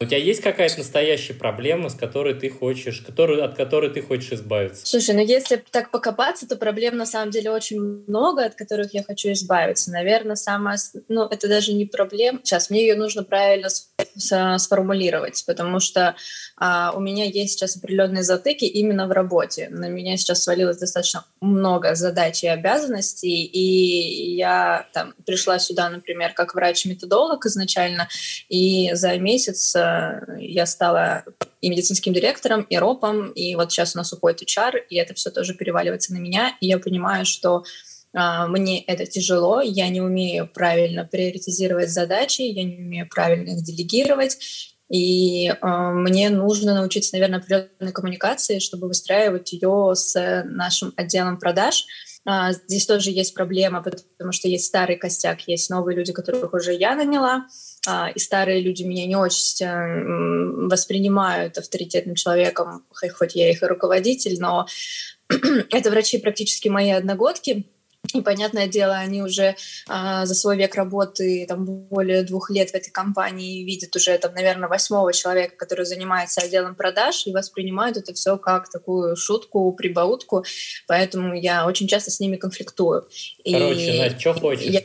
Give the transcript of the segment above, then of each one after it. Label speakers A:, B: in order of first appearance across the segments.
A: У тебя есть какая-то настоящая проблема, с которой ты хочешь, который, от которой ты хочешь избавиться?
B: Слушай, ну если так покопаться, то проблем на самом деле очень много, от которых я хочу избавиться. Наверное, самая... Ну, это даже не проблема. Сейчас, мне ее нужно правильно сформулировать, потому что а, у меня есть сейчас определенные затыки именно в работе. На меня сейчас свалилось достаточно много задач и обязанностей, и я там пришла сюда, например, как врач-методолог изначально, и за месяц я стала и медицинским директором, и ропом, и вот сейчас у нас уходит HR, и это все тоже переваливается на меня, и я понимаю, что а, мне это тяжело, я не умею правильно приоритизировать задачи, я не умею правильно их делегировать, и э, мне нужно научиться, наверное, определенной коммуникации, чтобы выстраивать ее с нашим отделом продаж. А, здесь тоже есть проблема, потому что есть старый костяк, есть новые люди, которых уже я наняла, и старые люди меня не очень э, воспринимают авторитетным человеком, хоть я их и руководитель, но это врачи практически мои одногодки, и, понятное дело, они уже а, за свой век работы, там, более двух лет в этой компании, видят уже, там, наверное, восьмого человека, который занимается отделом продаж, и воспринимают это все как такую шутку, прибаутку. Поэтому я очень часто с ними конфликтую.
A: Короче, и Настя, что хочешь? Я...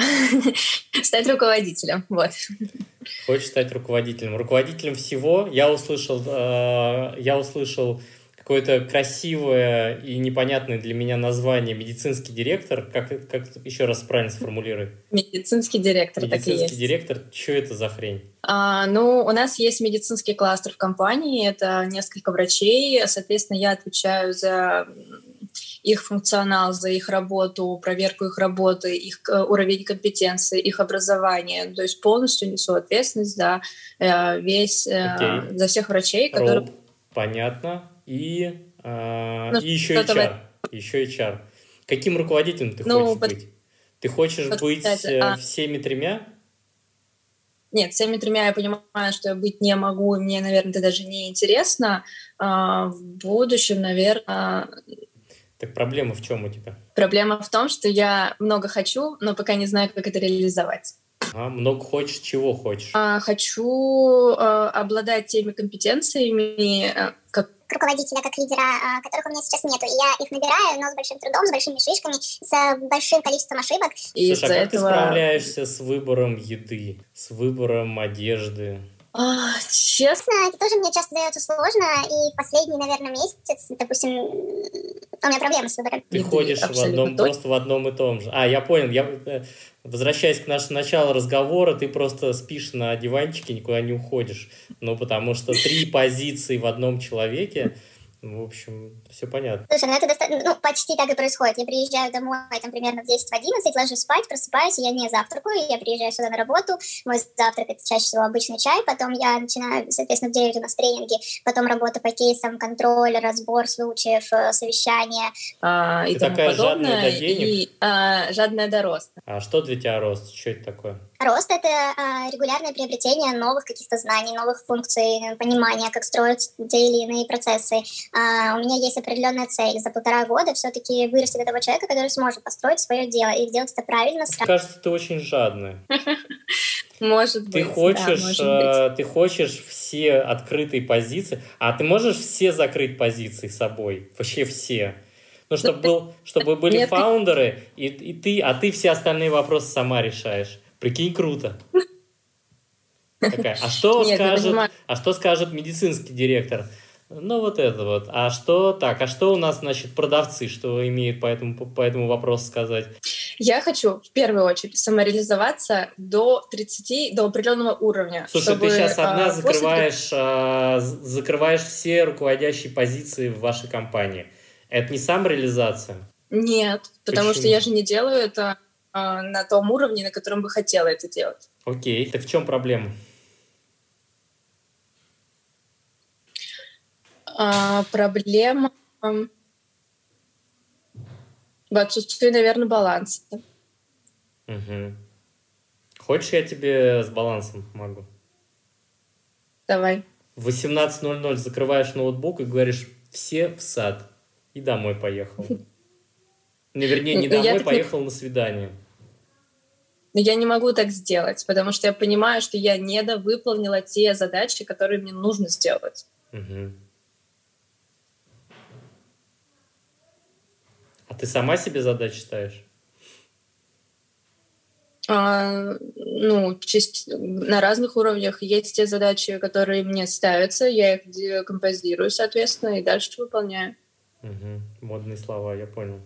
B: стать руководителем, вот.
A: Хочешь стать руководителем. Руководителем всего я услышал, э, я услышал какое-то красивое и непонятное для меня название медицинский директор. Как, как еще раз правильно сформулируй?
B: Медицинский директор,
A: медицинский
B: так и есть.
A: директор, что это за хрень?
B: А, ну, у нас есть медицинский кластер в компании, это несколько врачей, соответственно, я отвечаю за их функционал, за их работу, проверку их работы, их э, уровень компетенции, их образование. То есть полностью несу ответственность за э, весь, okay. Э, за всех врачей, которые... Роб,
A: понятно. И, э, ну, и еще HR. В... Еще HR. Каким руководителем ты ну, хочешь под... быть? Ты хочешь под... быть а... всеми тремя?
B: Нет, всеми тремя я понимаю, что я быть не могу, и мне, наверное, это даже не интересно. А в будущем, наверное,
A: так проблема в чем у тебя?
B: Проблема в том, что я много хочу, но пока не знаю, как это реализовать.
A: А, много хочешь, чего хочешь?
B: А, хочу а, обладать теми компетенциями, а, как
C: руководителя, как лидера, а, которых у меня сейчас нету. И я их набираю, но с большим трудом, с большими шишками, с большим количеством ошибок.
A: И Слушай, а как этого... ты справляешься с выбором еды, с выбором одежды?
B: А, честно,
C: это тоже мне часто дается сложно, и последний, наверное, месяц, допустим, у меня проблемы с выбором.
A: Ты ходишь в одном, просто в одном и том же. А, я понял, я, э, возвращаясь к нашему началу разговора, ты просто спишь на диванчике, никуда не уходишь. Ну, потому что три позиции в одном человеке, в общем, все понятно.
C: Слушай, ну это достаточно, ну, почти так и происходит. Я приезжаю домой, там, примерно в 10 в 11, ложусь спать, просыпаюсь, я не завтракаю, я приезжаю сюда на работу, мой завтрак это чаще всего обычный чай, потом я начинаю, соответственно, в 9 у нас тренинги, потом работа по кейсам, контроль, разбор случаев, э, совещания.
B: А, и Ты тому такая подобное, жадная до денег? И а, жадная до роста.
A: А что для тебя рост? Что это такое?
C: Рост — это а, регулярное приобретение новых каких-то знаний, новых функций, понимания, как строить те или иные процессы. А, у меня есть определенная цель за полтора года все-таки вырастить этого человека, который сможет построить свое дело и сделать это правильно.
A: Мне кажется, ты очень жадная.
B: Может быть.
A: Ты хочешь, да, быть. ты хочешь все открытые позиции, а ты можешь все закрыть позиции собой, вообще все. Ну, чтобы, был, чтобы были Нет, фаундеры, и, и ты, а ты все остальные вопросы сама решаешь. Прикинь, круто. Такая, а что Нет, скажет, а что скажет медицинский директор? Ну, вот это вот. А что так? А что у нас, значит, продавцы, что имеют по этому, по этому вопросу сказать?
B: Я хочу, в первую очередь, самореализоваться до 30, до определенного уровня.
A: Слушай, чтобы, ты сейчас одна а, закрываешь, после... а, закрываешь все руководящие позиции в вашей компании. Это не самореализация?
B: Нет, потому Почему? что я же не делаю это на том уровне, на котором бы хотела это делать.
A: Окей, так в чем проблема?
B: А, проблема в отсутствии, наверное, баланса.
A: Угу. Хочешь, я тебе с балансом помогу?
B: Давай.
A: В 18.00 закрываешь ноутбук и говоришь «все в сад» и домой поехал. Ну, вернее, не ну, домой, поехал на свидание.
B: Но я не могу так сделать, потому что я понимаю, что я недовыполнила те задачи, которые мне нужно сделать.
A: Угу. А ты сама себе задачи ставишь?
B: А, ну, на разных уровнях есть те задачи, которые мне ставятся, я их декомпозирую, соответственно, и дальше выполняю.
A: Угу. Модные слова, я понял.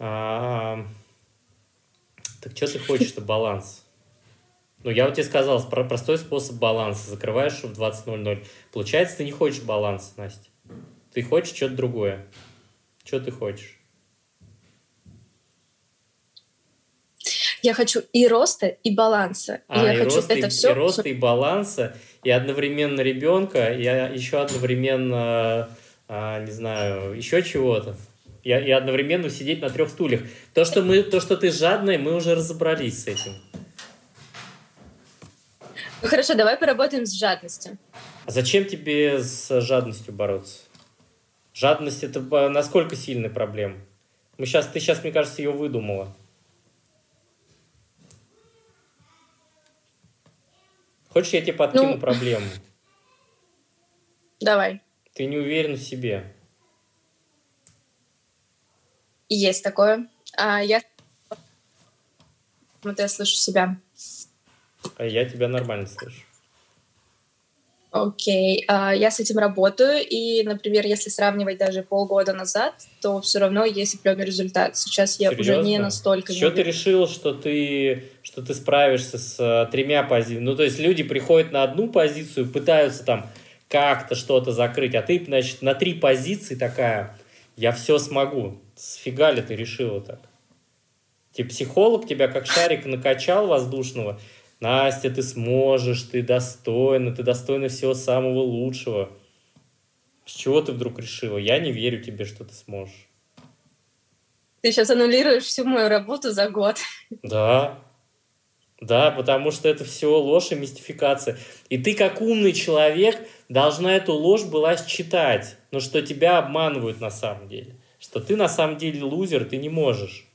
A: А, так что ты хочешь-то баланс? Ну, я вот тебе сказал, про простой способ баланса. Закрываешь в 20.00. Получается, ты не хочешь баланса, Настя. Ты хочешь что-то другое. Что ты хочешь?
B: Я хочу и роста, и баланса.
A: А,
B: я
A: и
B: хочу
A: роста,
B: это
A: и,
B: все.
A: И роста, и баланса, и одновременно ребенка, и еще одновременно, а, не знаю, еще чего-то. И, и одновременно сидеть на трех стульях. То, что, мы, то, что ты жадный, мы уже разобрались с этим.
B: Ну хорошо, давай поработаем с жадностью.
A: А зачем тебе с жадностью бороться? Жадность это насколько сильная проблема? Мы сейчас, ты сейчас, мне кажется, ее выдумала. Хочешь, я тебе подкину ну, проблему?
B: Давай.
A: Ты не уверен в себе.
B: Есть такое. А я... Вот я слышу себя.
A: А я тебя нормально слышу.
B: Окей, okay. uh, я с этим работаю, и, например, если сравнивать даже полгода назад, то все равно есть определенный результат. Сейчас я Серьезно? уже не настолько...
A: Что ты решил, что ты, что ты справишься с uh, тремя позициями? Ну, то есть люди приходят на одну позицию, пытаются там как-то что-то закрыть, а ты, значит, на три позиции такая, я все смогу. Сфига ли ты решила так? Тебе психолог тебя как шарик накачал воздушного, Настя, ты сможешь, ты достойна, ты достойна всего самого лучшего. С чего ты вдруг решила? Я не верю тебе, что ты сможешь.
B: Ты сейчас аннулируешь всю мою работу за год.
A: Да. Да, потому что это все ложь и мистификация. И ты, как умный человек, должна эту ложь была считать. Но что тебя обманывают на самом деле. Что ты на самом деле лузер, ты не можешь.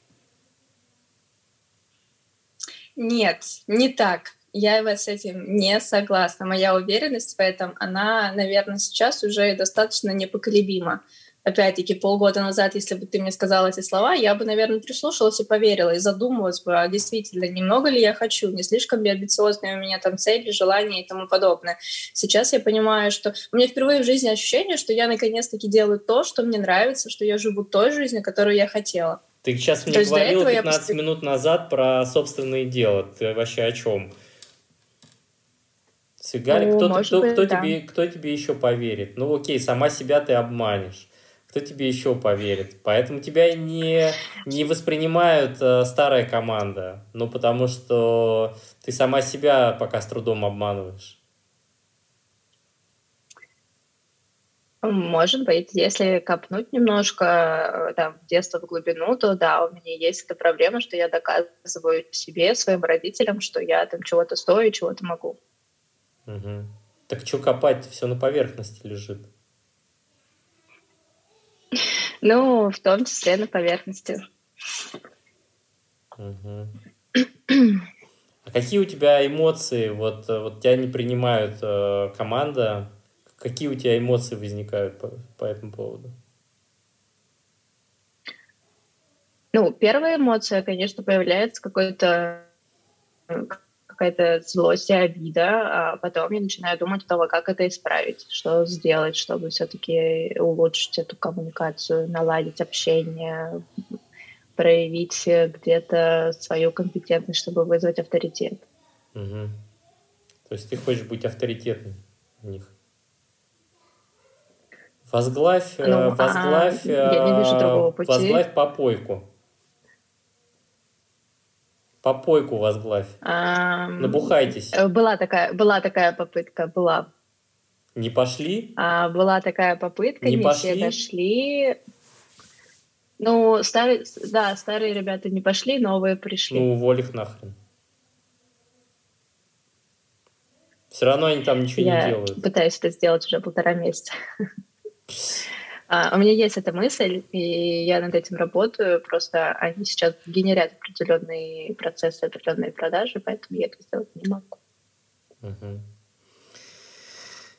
B: Нет, не так. Я с этим не согласна. Моя уверенность в этом, она, наверное, сейчас уже достаточно непоколебима. Опять-таки, полгода назад, если бы ты мне сказала эти слова, я бы, наверное, прислушалась и поверила, и задумалась бы, а действительно, немного ли я хочу, не слишком ли амбициозные у меня там цели, желания и тому подобное. Сейчас я понимаю, что у меня впервые в жизни ощущение, что я наконец-таки делаю то, что мне нравится, что я живу той жизнью, которую я хотела.
A: Ты сейчас мне говорил 15 я... минут назад про собственные дела. Ты вообще о чем? Сигарик, ну, кто, кто, быть, кто, да. тебе, кто тебе еще поверит? Ну окей, сама себя ты обманешь. Кто тебе еще поверит? Поэтому тебя не, не воспринимают э, старая команда. Ну, потому что ты сама себя пока с трудом обманываешь.
B: Может быть, если копнуть немножко э, там, в детство в глубину, то да, у меня есть эта проблема, что я доказываю себе, своим родителям, что я там чего-то стою, чего-то могу.
A: Угу. Так что копать все на поверхности лежит?
B: Ну, в том числе на поверхности.
A: Угу. А какие у тебя эмоции? Вот, э, вот тебя не принимают э, команда, Какие у тебя эмоции возникают по, по этому поводу?
B: Ну, первая эмоция, конечно, появляется какой-то какая-то злость и обида, а потом я начинаю думать о том, как это исправить, что сделать, чтобы все-таки улучшить эту коммуникацию, наладить общение, проявить где-то свою компетентность, чтобы вызвать авторитет.
A: Угу. То есть ты хочешь быть авторитетным у них? Возглавь, э, ну, возглавь, а, я не вижу другого пути. возглавь попойку. Попойку возглавь. А, Набухайтесь.
B: Э, была такая, была такая попытка, была.
A: Не пошли?
B: А, была такая попытка, не, не пошли? все дошли. Ну, старые, да, старые ребята не пошли, новые пришли.
A: Ну, уволь их нахрен. Все равно они там ничего
B: Я
A: не делают.
B: пытаюсь это сделать уже полтора месяца. А, у меня есть эта мысль, и я над этим работаю, просто они сейчас генерят определенные процессы, определенные продажи, поэтому я это сделать не могу.
A: Угу.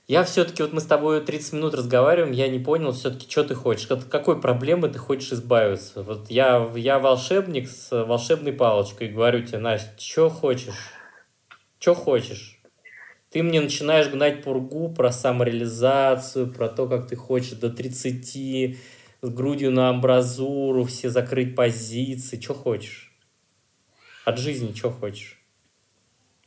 A: Я все-таки, вот мы с тобой 30 минут разговариваем, я не понял все-таки, что ты хочешь, от какой проблемы ты хочешь избавиться. Вот я, я волшебник с волшебной палочкой, говорю тебе, Настя, что хочешь? Что хочешь? Ты мне начинаешь гнать пургу про самореализацию, про то, как ты хочешь до 30, с грудью на амбразуру, все закрыть позиции. Что хочешь? От жизни что хочешь?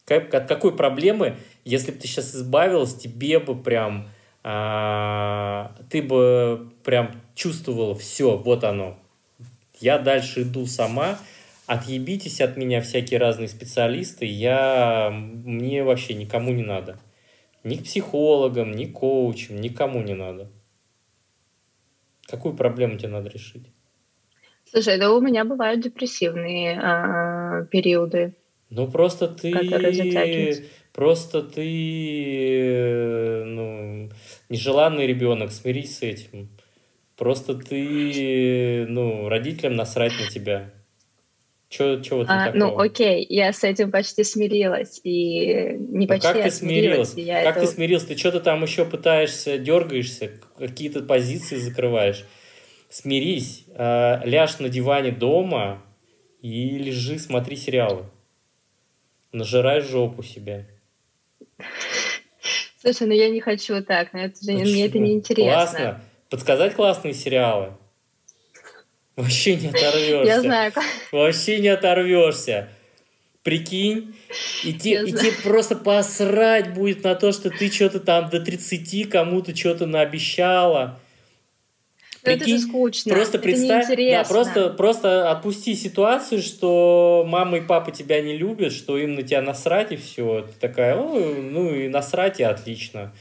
A: Как, от какой проблемы, если бы ты сейчас избавилась, тебе бы прям... А, ты бы прям чувствовала все, вот оно. Я дальше иду сама, отъебитесь от меня всякие разные специалисты, я, мне вообще никому не надо. Ни к психологам, ни к коучам, никому не надо. Какую проблему тебе надо решить?
B: Слушай, да у меня бывают депрессивные э, периоды.
A: Ну просто ты, просто ты, ну, нежеланный ребенок, смирись с этим. Просто ты, ну, родителям насрать на тебя. Чего, чего
B: а, такого? Ну, окей, я с этим почти смирилась. И не ну, почти,
A: как ты смирилась? смирилась как это... ты смирилась? Ты что-то там еще пытаешься, дергаешься, какие-то позиции закрываешь. Смирись, э, ляжь на диване дома и лежи, смотри сериалы. Нажирай жопу себе.
B: Слушай, ну я не хочу так, но это же, мне это не интересно.
A: Классно. Подсказать классные сериалы? Вообще не оторвешься.
B: Я знаю.
A: Вообще не оторвешься. Прикинь, и, те, и тебе просто посрать будет на то, что ты что-то там до 30 кому-то что-то наобещала.
B: Прикинь, это же скучно.
A: Просто это представь, да, просто, просто отпусти ситуацию, что мама и папа тебя не любят, что им на тебя насрать и все. Ты такая, ну и насрать и отлично.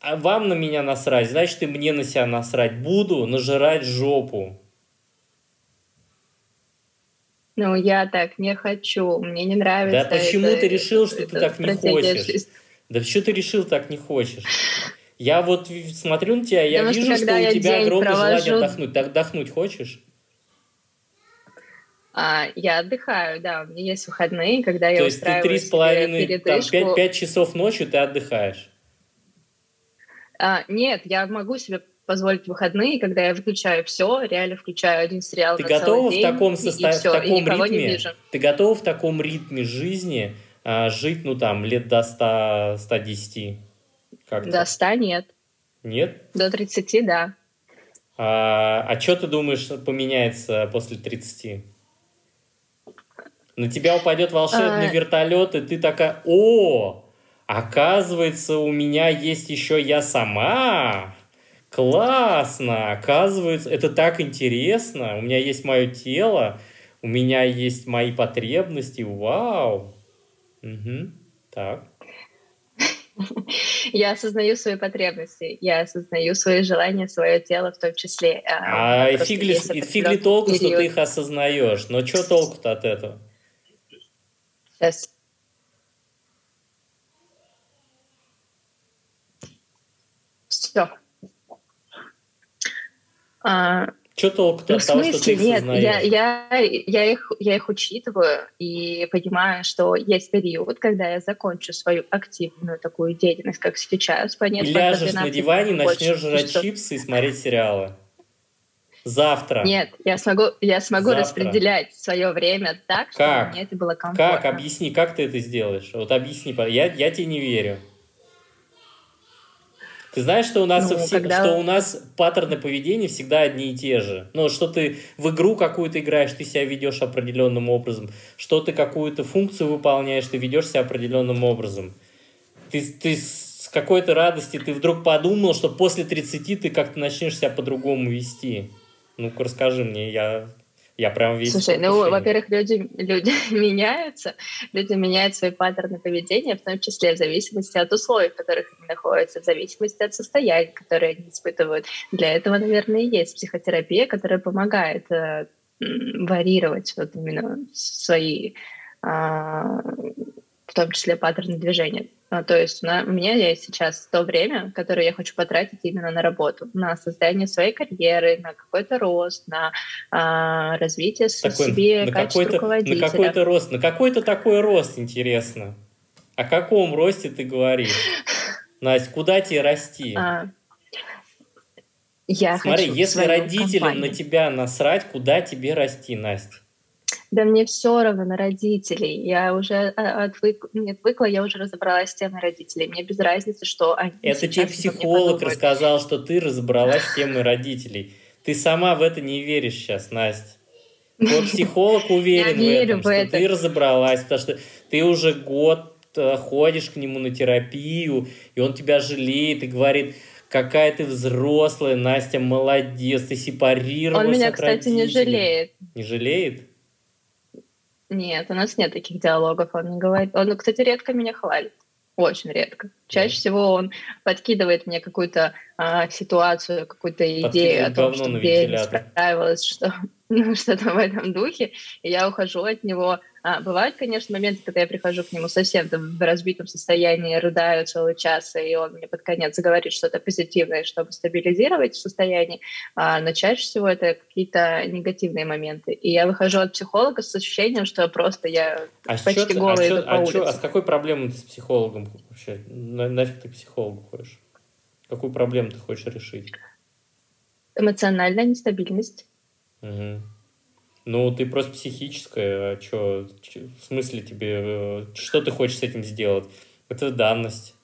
A: А вам на меня насрать, значит, и мне на себя насрать. Буду нажирать жопу.
B: Ну, я так не хочу, мне не нравится.
A: Да почему это, ты решил, что ты так не хочешь? Да почему ты решил так не хочешь? Я вот смотрю на тебя, я Потому вижу, что, что у тебя огромное провожу... желание отдохнуть. Ты отдохнуть хочешь?
B: А, я отдыхаю, да, у меня есть выходные, когда я
A: То есть ты три с половиной, пять, пять часов ночи ты отдыхаешь?
B: А, нет, я могу себе позволить выходные, когда я выключаю все, реально включаю один сериал
A: ты на готова целый в таком состоянии, в таком ритме? Ты готова в таком ритме жизни а, жить, ну там, лет до 100, 110?
B: Как до 100 нет.
A: Нет?
B: До 30, да.
A: А, а что ты думаешь поменяется после 30? На тебя упадет волшебный а... вертолет, и ты такая, о, оказывается, у меня есть еще я сама. Классно! Оказывается, это так интересно. У меня есть мое тело, у меня есть мои потребности. Вау! Угу. Так.
B: Я осознаю свои потребности, я осознаю свои желания, свое тело в том числе.
A: А, фиг, ли, фиг ли толку, период. что ты их осознаешь? Но что толку-то от этого?
B: Сейчас. Все.
A: А, что толку-то ну, от того, что ты их нет,
B: я, я, я, их, я их учитываю и понимаю, что есть период, когда я закончу свою активную такую деятельность, как сейчас. По
A: и ляжешь на диване, начнешь жрать что... чипсы и смотреть сериалы. Завтра.
B: Нет, я смогу, я смогу Завтра. распределять свое время так, как? чтобы мне это было комфортно.
A: Как? Объясни, как ты это сделаешь? Вот объясни, я, я тебе не верю. Ты знаешь, что у нас, ну, все, когда... что у нас паттерны поведения всегда одни и те же. Ну, что ты в игру какую-то играешь, ты себя ведешь определенным образом. Что ты какую-то функцию выполняешь, ты ведешь себя определенным образом. Ты, ты с какой-то радости ты вдруг подумал, что после 30 ты как-то начнешь себя по-другому вести. Ну-ка расскажи мне, я я прям весь...
B: Слушай, ну, во-первых, люди, люди меняются, люди меняют свои паттерны поведения, в том числе в зависимости от условий, в которых они находятся, в зависимости от состояния, которое они испытывают. Для этого, наверное, и есть психотерапия, которая помогает э, варьировать вот именно свои э, в том числе паттерны движения. А, то есть у меня есть сейчас то время, которое я хочу потратить именно на работу, на создание своей карьеры, на какой-то рост, на а, развитие такой, себе на качества руководителя.
A: На какой-то рост, на какой-то такой рост, интересно. О каком росте ты говоришь? Настя, куда тебе расти? А,
B: я
A: Смотри, хочу если родителям компанию. на тебя насрать, куда тебе расти, Настя?
B: Да мне все равно на родителей. Я уже а, отвык, не отвыкла, я уже разобралась с темой родителей. Мне без разницы, что они
A: Это тебе психолог рассказал, что ты разобралась с темой родителей. Ты сама в это не веришь сейчас, Настя. Вот психолог уверен в этом, что ты разобралась, потому что ты уже год э, ходишь к нему на терапию, и он тебя жалеет и говорит, какая ты взрослая, Настя, молодец, ты сепарировалась
B: Он меня, кстати, родителей. не жалеет.
A: Не жалеет?
B: Нет, у нас нет таких диалогов. Он не говорит. Он, кстати, редко меня хвалит. Очень редко. Чаще всего он подкидывает мне какую-то а, ситуацию, какую-то идею о том, что мне не справилось, что ну, что-то в этом духе, и я ухожу от него. А, бывают, конечно, моменты, когда я прихожу к нему совсем в разбитом состоянии, рыдаю целый час, и он мне под конец говорит что-то позитивное, чтобы стабилизировать состояние, а, но чаще всего это какие-то негативные моменты. И я выхожу от психолога с ощущением, что просто я а почти ты, голая а иду по а, улице.
A: а с какой проблемой ты с психологом вообще? На, нафиг ты к психологу ходишь? Какую проблему ты хочешь решить?
B: Эмоциональная нестабильность.
A: Угу. Ну, ты просто психическая, а что, в смысле тебе, э, что ты хочешь с этим сделать? Это данность.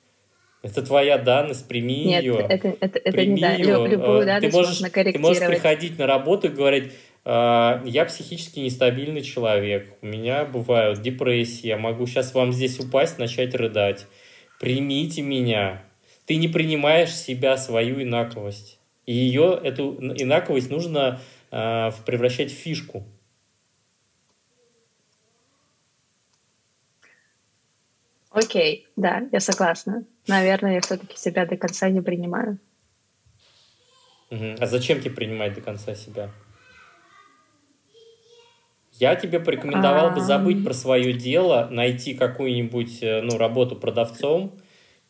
A: Это твоя данность, прими
B: Нет,
A: ее.
B: это, это, это прими не да. Ее. Любую
A: данность ты можешь, можно корректировать. Ты можешь приходить на работу и говорить, «А, я психически нестабильный человек, у меня бывают депрессии, я могу сейчас вам здесь упасть, начать рыдать. Примите меня. Ты не принимаешь себя, свою инаковость. И ее, эту инаковость нужно э, превращать в фишку.
B: Окей, да, я согласна. Наверное, я все-таки себя до конца не принимаю.
A: Угу. А зачем тебе принимать до конца себя? Я тебе порекомендовал бы забыть про свое дело, найти какую-нибудь э, ну, работу продавцом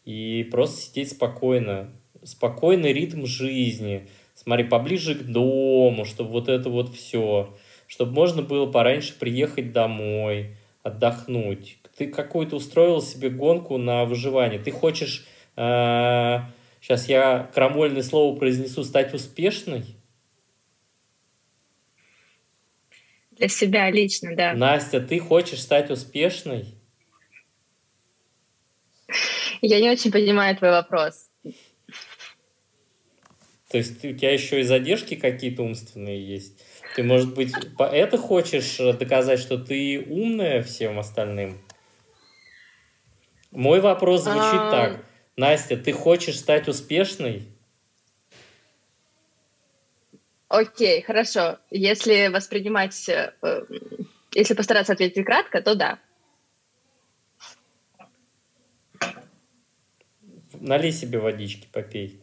A: и просто сидеть спокойно. Спокойный ритм жизни – смотри, поближе к дому, чтобы вот это вот все, чтобы можно было пораньше приехать домой, отдохнуть. Ты какую-то устроил себе гонку на выживание. Ты хочешь, э, сейчас я крамольное слово произнесу, стать успешной?
B: Для себя лично, да.
A: Настя, ты хочешь стать успешной?
B: Я не очень понимаю твой вопрос.
A: То есть у тебя еще и задержки какие-то умственные есть. Ты, может быть, это хочешь доказать, что ты умная всем остальным? Мой вопрос звучит а... так. Настя, ты хочешь стать успешной?
B: Окей, хорошо. Если воспринимать, э, если постараться ответить кратко, то да.
A: Налей себе водички, попей.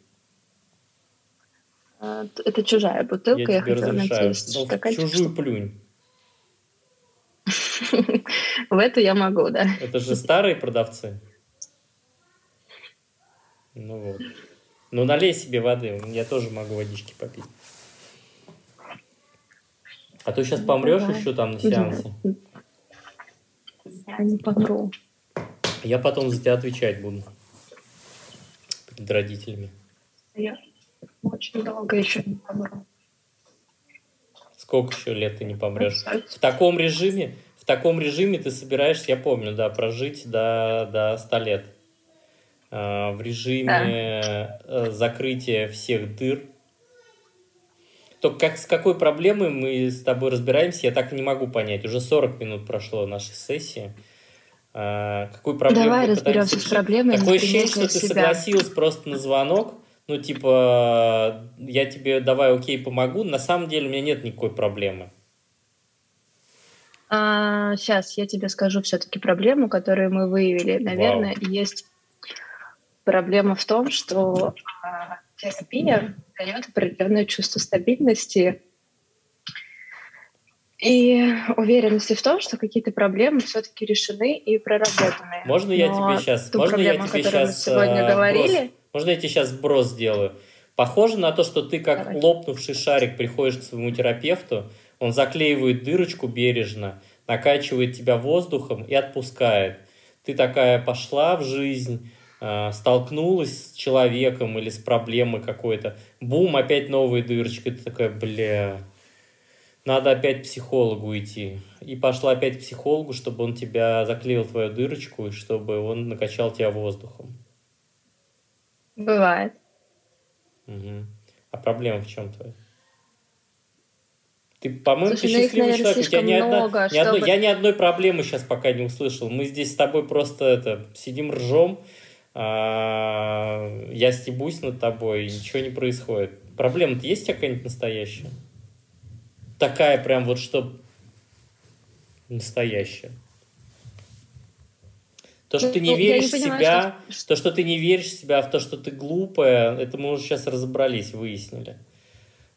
B: А, это чужая бутылка, я, я хотела
A: стаканчик. Ну, чужую плюнь.
B: В эту я могу, да.
A: Это же старые продавцы. Ну вот. Ну налей себе воды, я тоже могу водички попить. А то сейчас помрешь Давай. еще там на сеансе.
B: Я не помру.
A: Я потом за тебя отвечать буду. Перед родителями.
B: Я очень долго еще не помру.
A: Сколько еще лет ты не помрешь? В таком режиме, в таком режиме ты собираешься, я помню, да, прожить до, до 100 лет. А, в режиме да. Э, закрытия всех дыр. Только как, с какой проблемой мы с тобой разбираемся, я так и не могу понять. Уже 40 минут прошло нашей сессии. А, какую проблему
B: Давай разберемся с проблемой.
A: Такое ощущение, что ты себя. согласилась просто на звонок, ну, типа, я тебе давай, окей, помогу, на самом деле у меня нет никакой проблемы.
B: А, сейчас я тебе скажу все-таки проблему, которую мы выявили. Наверное, Вау. есть проблема в том, что а, терапия дает определенное чувство стабильности И уверенности в том, что какие-то проблемы все-таки решены и проработаны.
A: Можно я тебе сейчас... Можно я тебе сейчас
B: сегодня
A: э,
B: говорили...
A: Можно я тебе сейчас сброс сделаю? Похоже на то, что ты как
B: Давай.
A: лопнувший шарик приходишь к своему терапевту, он заклеивает дырочку бережно, накачивает тебя воздухом и отпускает. Ты такая пошла в жизнь, э, столкнулась с человеком или с проблемой какой-то, бум, опять новая дырочка, и ты такая, бля, надо опять к психологу идти. И пошла опять к психологу, чтобы он тебя заклеил твою дырочку, и чтобы он накачал тебя воздухом.
B: Бывает.
A: Мгм. А проблема в чем твоя? Ты, по-моему,
B: Слушай,
A: ты
B: ну их,
A: счастливый
B: наверное,
A: человек. У тебя ни
B: слишком
A: одна,
B: много,
A: ни одной- я ни одной проблемы сейчас пока не услышал. Мы здесь с тобой просто это, сидим ржем, а, я стебусь над тобой, и ничего не происходит. Проблема-то есть у тебя какая-нибудь настоящая? Такая прям вот, что настоящая. То, что
B: Ну,
A: ты не
B: не
A: веришь в себя,
B: что-
A: то, что ты не веришь в себя, в то, что ты глупая, это мы уже сейчас разобрались, выяснили.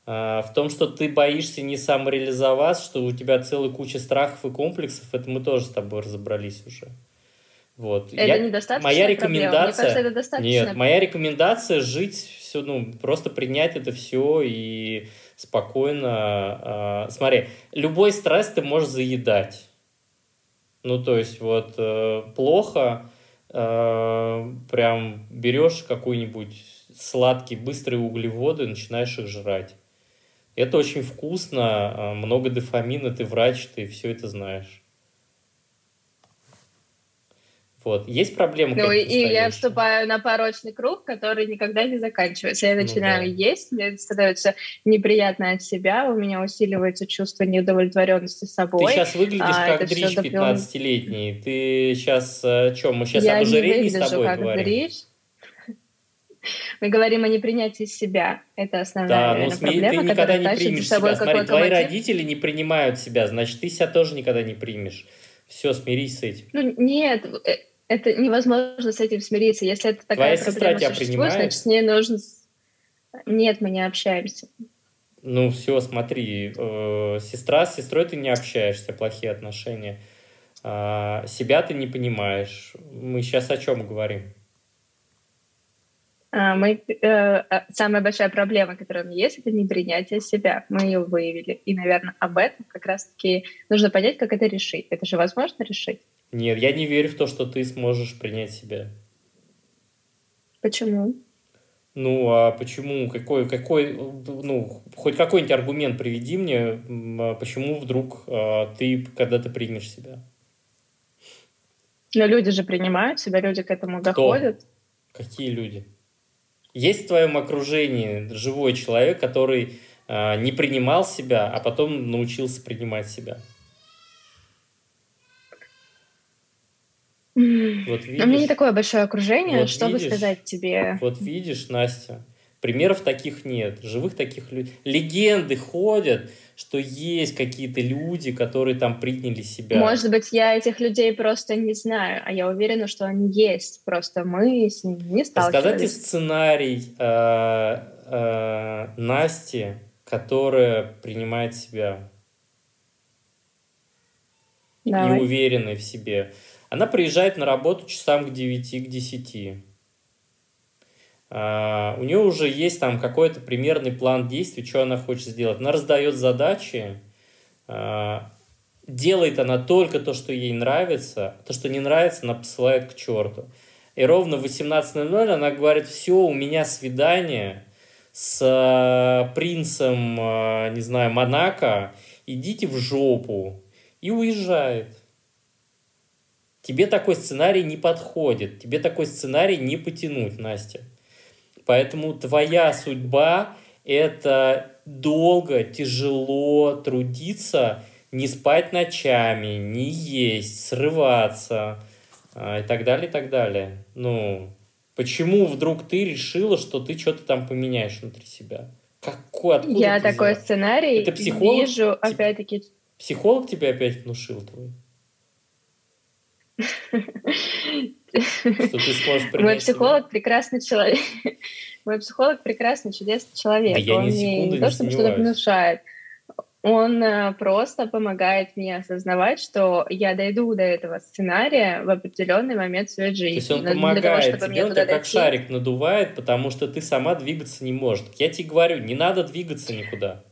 A: А, в том, что ты боишься не самореализоваться, что у тебя целая куча страхов и комплексов, это мы тоже с тобой разобрались уже. Вот.
B: Это
A: Я-
B: недостаточная
A: моя
B: проблема. Мне
A: рекомендация...
B: кажется, это достаточно.
A: Нет, моя рекомендация жить все, ну, просто принять это все и спокойно... а, смотри, любой стресс ты можешь заедать. Ну, то есть, вот, э, плохо, э, прям берешь какой-нибудь сладкий, быстрые углеводы начинаешь их жрать. Это очень вкусно, э, много дофамина, ты врач, ты все это знаешь. Вот. Есть проблема
B: Ну, и, я вступаю на порочный круг, который никогда не заканчивается. Я
A: Ну
B: начинаю
A: да.
B: есть, мне становится неприятно от себя, у меня усиливается чувство неудовлетворенности собой.
A: Ты сейчас выглядишь
B: А,
A: как дрищ
B: допьём.
A: 15-летний. Ты сейчас... Что, мы сейчас
B: я
A: об ожирении с тобой
B: как
A: говорим?
B: дрищ. Мы говорим о непринятии себя. Это основная,
A: Да, ну сме- ты
B: проблема,
A: никогда
B: которая
A: не примешь себя. Смотри, твои родители не принимают себя, значит, ты себя тоже никогда не примешь. Все, смирись с этим.
B: Ну, нет, э, это невозможно с этим смириться. Если это
A: Твоя
B: такая
A: сестра
B: проблема
A: тебя
B: существует,
A: принимает?
B: значит, с ней нужно... Нет, мы не общаемся.
A: Ну, все, смотри, э, сестра с сестрой ты не общаешься, плохие отношения. А, себя ты не понимаешь. Мы сейчас о чем говорим?
B: А, Мы, э, а, самая большая проблема, которая у меня есть, это непринятие себя. Мы ее выявили. И, наверное, об этом как раз-таки нужно понять, как это решить. Это же возможно решить?
A: Нет, я не верю в то, что ты сможешь принять себя.
B: Почему?
A: Ну, а почему? Какой, какой, ну, хоть какой-нибудь аргумент приведи мне, а почему вдруг а, ты когда-то примешь себя?
B: Но люди же принимают себя, люди к этому доходят.
A: Какие люди? Есть в твоем окружении живой человек, который а, не принимал себя, а потом научился принимать себя? Вот
B: У меня не
A: видишь?
B: такое большое окружение,
A: Вот
B: чтобы
A: видишь?
B: сказать тебе.
A: Вот видишь, Настя, примеров таких нет. Живых таких людей. Легенды ходят, что есть какие-то люди, которые там приняли себя.
B: Может быть, я этих людей просто не знаю, а я уверена, что они есть. Просто мы с ними не
A: тебе
B: сталкивались.
A: сценарий э, э, Насти, которая принимает себя
B: Давай.
A: и уверенной в себе. Она приезжает на работу часам к 9, к 10. А, у нее уже есть там какой-то примерный план действий, что она хочет сделать. Она раздает задачи, а, делает она только то, что ей нравится, то, что не нравится, она посылает к черту. И ровно в 18.00 она говорит, все, у меня свидание с э, принцем, не знаю, Монако, идите в жопу. И уезжает. Тебе такой сценарий не подходит, тебе такой сценарий не потянуть, Настя. Поэтому твоя судьба – это долго, тяжело трудиться, не спать ночами, не есть, срываться а, и так далее, и так далее. Ну, почему вдруг ты решила, что ты что-то там поменяешь внутри себя? Какой, откуда
B: Я такой
A: взяла?
B: сценарий
A: Это психолог?
B: вижу, опять-таки,
A: Психолог тебя опять внушил твой? Что ты сможешь принять
B: Мой психолог прекрасный человек. Мой психолог прекрасный, чудесный человек.
A: Да
B: Он мне не то, чтобы что-то внушает. Он э, просто помогает мне осознавать, что я дойду до этого сценария в определенный момент своей жизни. То есть
A: он помогает того, тебе, он тебя как шарик надувает, потому что ты сама двигаться не можешь. Я тебе говорю, не надо двигаться никуда.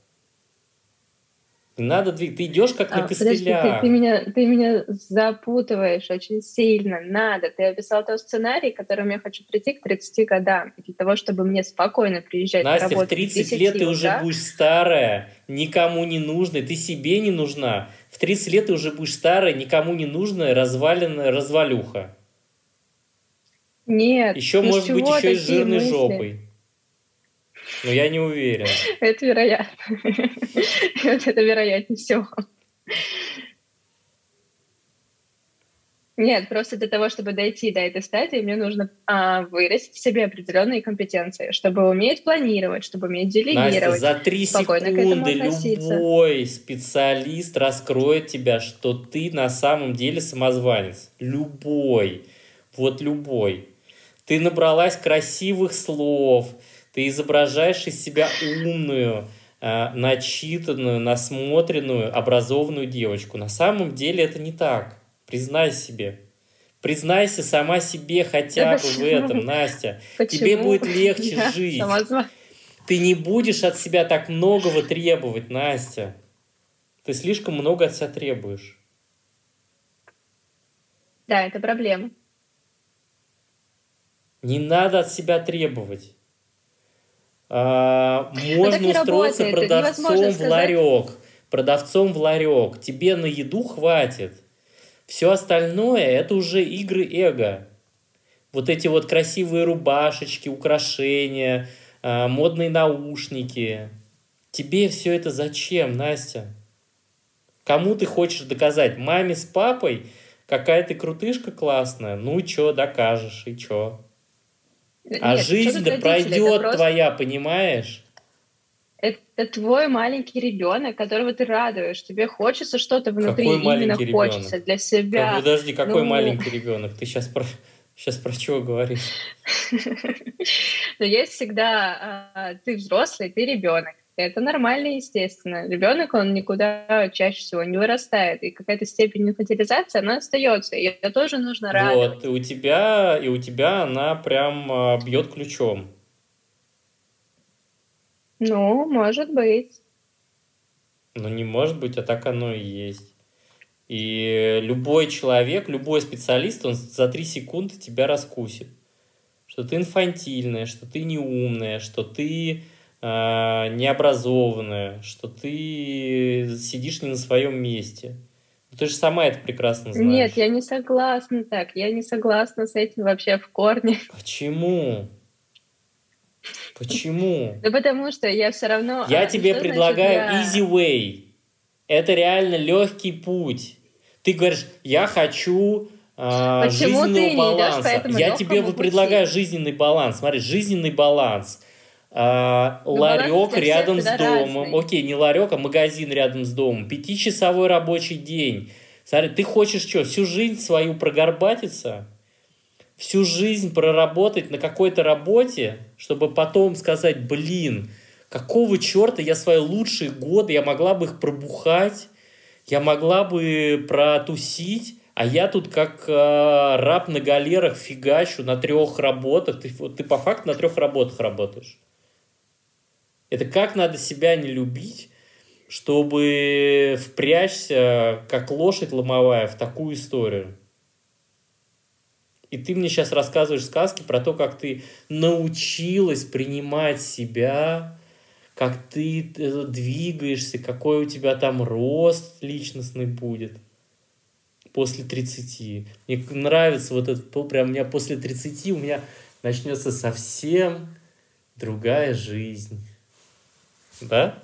A: Не надо двигаться. Ты идешь как а, на костылях.
B: Подожди, ты, ты, меня, ты меня запутываешь очень сильно. Надо. Ты описал тот сценарий, к которому я хочу прийти к 30 годам. Для того, чтобы мне спокойно приезжать
A: Настя, на работу. в 30 лет ты уже да? будешь старая, никому не нужная, ты себе не нужна. В 30 лет ты уже будешь старая, никому не нужная, разваленная развалюха.
B: Нет.
A: Еще, может быть, еще и жирной мысли? жопой. Но я не уверен.
B: Это вероятно. Это вероятнее всего. Нет, просто для того, чтобы дойти до этой стадии, мне нужно а, вырастить в себе определенные компетенции, чтобы уметь планировать, чтобы уметь делегировать. Настя,
A: за три секунды любой специалист раскроет тебя, что ты на самом деле самозванец. Любой. Вот любой. Ты набралась красивых слов, ты изображаешь из себя умную, э, начитанную, насмотренную, образованную девочку. На самом деле это не так. Признай себе. Признайся сама себе хотя бы в этом, Настя. Почему? Тебе будет легче Я жить. Сама... Ты не будешь от себя так многого требовать, Настя. Ты слишком много от себя требуешь.
B: Да, это проблема.
A: Не надо от себя требовать. А, можно устроиться работает. продавцом в ларек. Продавцом в ларек. Тебе на еду хватит. Все остальное это уже игры эго. Вот эти вот красивые рубашечки, украшения, а, модные наушники. Тебе все это зачем, Настя? Кому ты хочешь доказать? Маме с папой? Какая ты крутышка классная? Ну, что докажешь, и что? А Нет, жизнь-то пройдет просто... твоя, понимаешь?
B: Это твой маленький ребенок, которого ты радуешь. Тебе хочется что-то внутри, какой именно ребенок? хочется для себя.
A: Как, подожди, какой ну... маленький ребенок? Ты сейчас про сейчас про чего говоришь?
B: Но есть всегда а, ты взрослый, ты ребенок. Это нормально, естественно. Ребенок, он никуда чаще всего не вырастает, и какая-то степень инфантилизации, она остается, и это тоже нужно радовать.
A: Вот, и у тебя, и у тебя она прям а, бьет ключом.
B: Ну, может быть.
A: Ну, не может быть, а так оно и есть. И любой человек, любой специалист, он за три секунды тебя раскусит. Что ты инфантильная, что ты неумная, что ты необразованная, что ты сидишь не на своем месте. Ты же сама это прекрасно знаешь.
B: Нет, я не согласна так. Я не согласна с этим вообще в корне.
A: Почему? Почему?
B: Да потому что я все равно...
A: Я а, тебе предлагаю easy way. Это реально легкий путь. Ты говоришь, я хочу э, жизненного баланса. Я тебе пути? предлагаю жизненный баланс. Смотри, жизненный баланс. Э, ларек рядом с домом. Разный. Окей, не ларек, а магазин рядом с домом. Пятичасовой рабочий день. Смотри, ты хочешь что, всю жизнь свою прогорбатиться? всю жизнь проработать на какой-то работе, чтобы потом сказать, блин, какого черта я свои лучшие годы, я могла бы их пробухать, я могла бы протусить, а я тут как э, раб на галерах фигачу на трех работах. Ты, ты по факту на трех работах работаешь. Это как надо себя не любить, чтобы впрячься, как лошадь ломовая, в такую историю. И ты мне сейчас рассказываешь сказки про то, как ты научилась принимать себя, как ты э, двигаешься, какой у тебя там рост личностный будет после 30. Мне нравится вот это, прям у меня после 30 у меня начнется совсем другая жизнь. Да?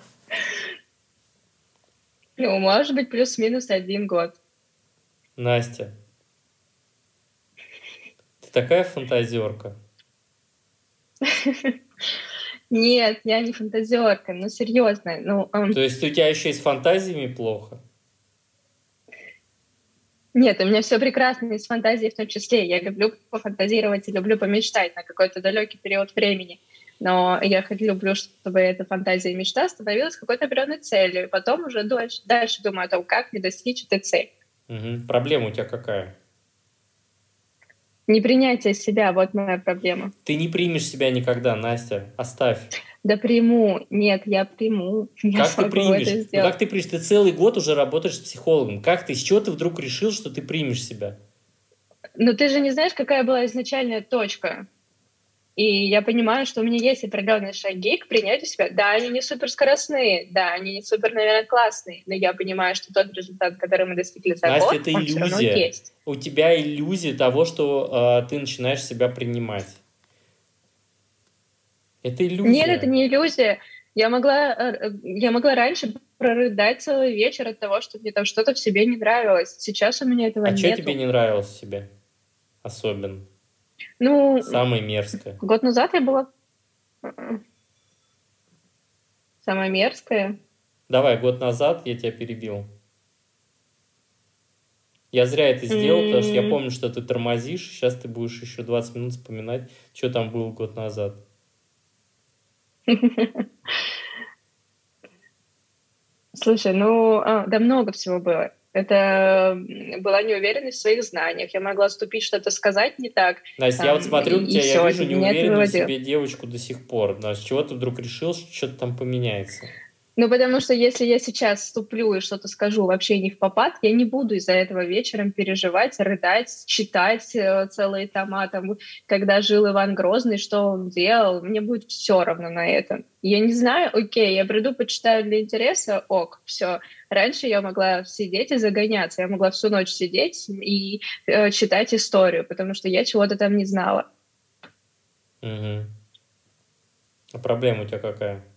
B: Ну, может быть, плюс-минус один год.
A: Настя, такая фантазерка.
B: Нет, я не фантазерка, ну серьезно. Ну,
A: um... То есть у тебя еще и с фантазиями плохо?
B: Нет, у меня все прекрасно и с фантазией в том числе. Я люблю пофантазировать и люблю помечтать на какой-то далекий период времени. Но я люблю, чтобы эта фантазия и мечта становилась какой-то определенной целью, и потом уже дальше, дальше думаю о том, как мне достичь этой цели.
A: Угу. Проблема у тебя какая?
B: Непринятие себя, вот моя проблема.
A: Ты не примешь себя никогда, Настя. Оставь.
B: Да приму. Нет, я приму. Я
A: как ты примешь? Ну, как ты примешь? Ты целый год уже работаешь с психологом. Как ты? С чего ты вдруг решил, что ты примешь себя?
B: Но ты же не знаешь, какая была изначальная точка. И я понимаю, что у меня есть определенные шаги к принятию себя. Да, они не супер скоростные, да, они не супер, наверное, классные, но я понимаю, что тот результат, который мы достигли за
A: Настя,
B: год,
A: это иллюзия. есть. У тебя иллюзия того, что э, ты начинаешь себя принимать. Это иллюзия.
B: Нет, это не иллюзия. Я могла, э, я могла раньше прорыдать целый вечер от того, что мне там что-то в себе не нравилось. Сейчас у меня этого
A: а
B: нет.
A: А что тебе не нравилось в себе? Особенно.
B: Ну,
A: Самое мерзкое.
B: Год назад я была... Самое мерзкое?
A: Давай, год назад я тебя перебил. Я зря это сделал, mm-hmm. потому что я помню, что ты тормозишь. Сейчас ты будешь еще 20 минут вспоминать, что там было год назад.
B: Слушай, ну, а, да много всего было. Это была неуверенность в своих знаниях. Я могла ступить, что-то сказать не так.
A: Настя, там, я вот смотрю на тебя, я вижу неуверенную в себе девочку до сих пор. Но с чего ты вдруг решил, что что-то там поменяется?
B: Ну, потому что если я сейчас вступлю и что-то скажу вообще не в попад, я не буду из-за этого вечером переживать, рыдать, читать э, целые тома, там, когда жил Иван Грозный, что он делал, мне будет все равно на это. Я не знаю, окей, я приду, почитаю для интереса, ок, все. Раньше я могла сидеть и загоняться, я могла всю ночь сидеть и э, читать историю, потому что я чего-то там не знала.
A: Угу. А проблема у тебя какая?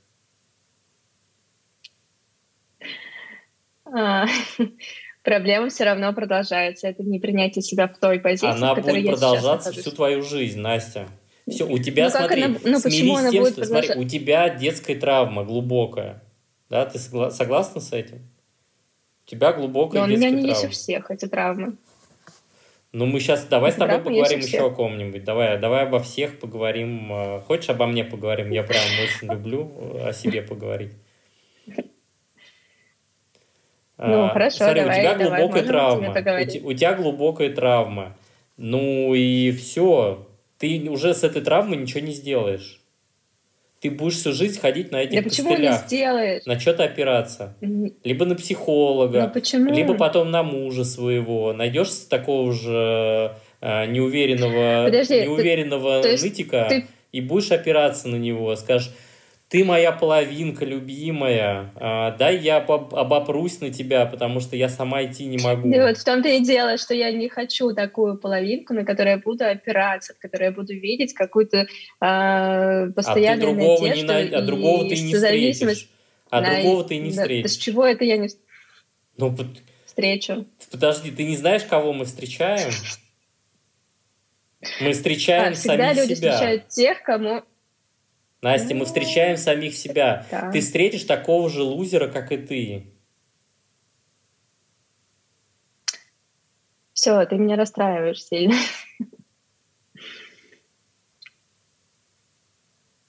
B: проблема все равно продолжается. Это не принятие себя в той позиции,
A: Она в будет продолжаться всю твою жизнь, Настя. Все, у тебя, ну, смотри, она, ну, почему она с тем, будет что, смотри, у тебя детская травма глубокая. Да, ты согла- согласна с этим? У тебя глубокая Но детская травма. у меня не
B: есть у всех эти травмы.
A: Ну, мы сейчас, давай эти с тобой поговорим еще о ком-нибудь. Давай, давай обо всех поговорим. Э, хочешь, обо мне поговорим? Я прям очень люблю о себе поговорить.
B: Ну, а, хорошо, Смотри, давай,
A: у тебя давай, глубокая травма. У, у тебя глубокая травма. Ну и все. Ты уже с этой травмой ничего не сделаешь. Ты будешь всю жизнь ходить на этих да
B: почему не сделаешь?
A: На что-то опираться. Либо на психолога.
B: Ну, почему?
A: Либо потом на мужа своего. Найдешь такого же э, неуверенного, Подожди, неуверенного ты, нытика ты... и будешь опираться на него. Скажешь, ты моя половинка любимая, а, дай я обопрусь на тебя, потому что я сама идти не могу.
B: Да вот в том-то и дело, что я не хочу такую половинку, на которую я буду опираться, в которой я буду видеть какую-то э, постоянную а ты другого надежду. Не,
A: а другого ты не встретишь. А на... другого ты не встретишь. Да,
B: с чего это я не
A: ну,
B: встречу?
A: Подожди, ты не знаешь, кого мы встречаем? Мы встречаем а, всегда
B: люди
A: себя.
B: встречают тех, кому
A: Настя, мы встречаем самих себя. Да. Ты встретишь такого же лузера, как и ты.
B: Все, ты меня расстраиваешь сильно.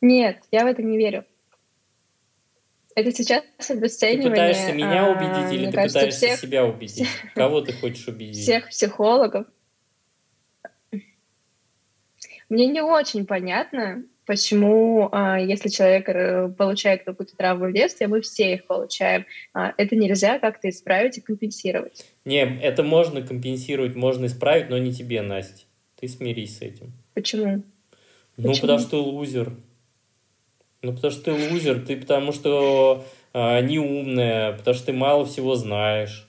B: Нет, я в это не верю. Это сейчас обесценивание.
A: Ты пытаешься меня а, убедить или ты кажется, пытаешься всех... себя убедить? Кого ты хочешь убедить?
B: Всех психологов. Мне не очень понятно, почему, а, если человек э, получает какую-то травму в детстве, мы все их получаем. А, это нельзя как-то исправить и компенсировать.
A: Не, это можно компенсировать, можно исправить, но не тебе, Настя. Ты смирись с этим.
B: Почему?
A: Ну, Почему? потому что ты лузер. Ну, потому что ты лузер, ты потому что а, не умная, потому что ты мало всего знаешь.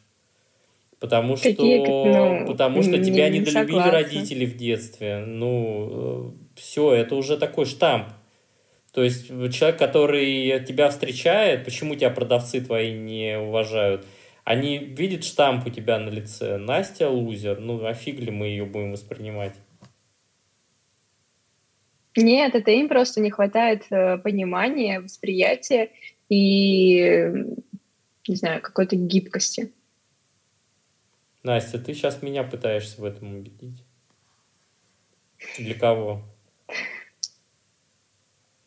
A: Потому что, ну, потому что тебя не недолюбили согласна. родители в детстве. Ну, э, все, это уже такой штамп. То есть человек, который тебя встречает, почему тебя продавцы твои не уважают? Они видят штамп у тебя на лице. Настя лузер. Ну, а фиг ли мы ее будем воспринимать?
B: Нет, это им просто не хватает э, понимания, восприятия и, не знаю, какой-то гибкости.
A: Настя, ты сейчас меня пытаешься в этом убедить. Для кого?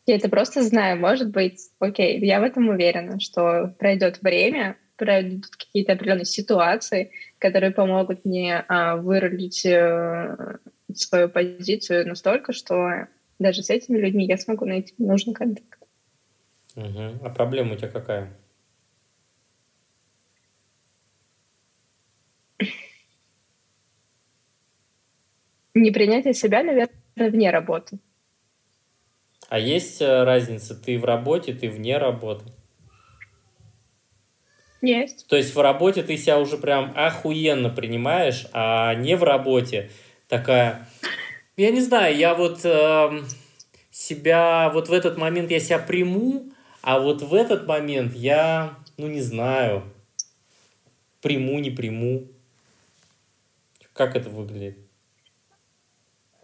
B: Я это просто знаю, может быть, окей, я в этом уверена, что пройдет время, пройдут какие-то определенные ситуации, которые помогут мне а, вырулить а, свою позицию настолько, что даже с этими людьми я смогу найти нужный контакт.
A: Угу. А проблема у тебя какая?
B: Непринятие себя, наверное, вне работы.
A: А есть э, разница? Ты в работе, ты вне работы?
B: Есть.
A: То есть в работе ты себя уже прям охуенно принимаешь, а не в работе такая... Я не знаю, я вот э, себя... Вот в этот момент я себя приму, а вот в этот момент я, ну не знаю, приму, не приму. Как это выглядит?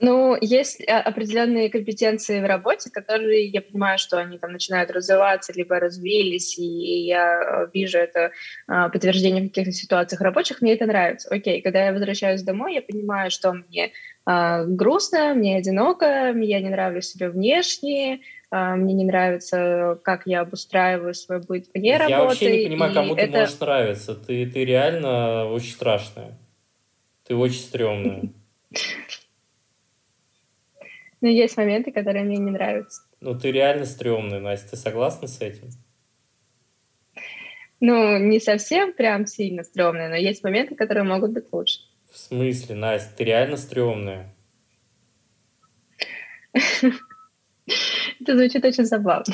B: Ну, есть а, определенные компетенции в работе, которые я понимаю, что они там начинают развиваться, либо развились, и я вижу это а, подтверждение в каких-то ситуациях рабочих, мне это нравится. Окей, когда я возвращаюсь домой, я понимаю, что мне грустно, мне одиноко, я не нравлюсь себе внешне, мне не нравится, как я обустраиваю свой быт вне работы.
A: Я вообще не понимаю, кому это... ты можешь нравиться. Ты, ты реально очень страшная. Ты очень стрёмная.
B: Но есть моменты, которые мне не нравятся.
A: Ну, ты реально стрёмная, Настя. Ты согласна с этим?
B: Ну, не совсем прям сильно стрёмная, но есть моменты, которые могут быть лучше.
A: В смысле, Настя? Ты реально стрёмная?
B: Это звучит очень забавно.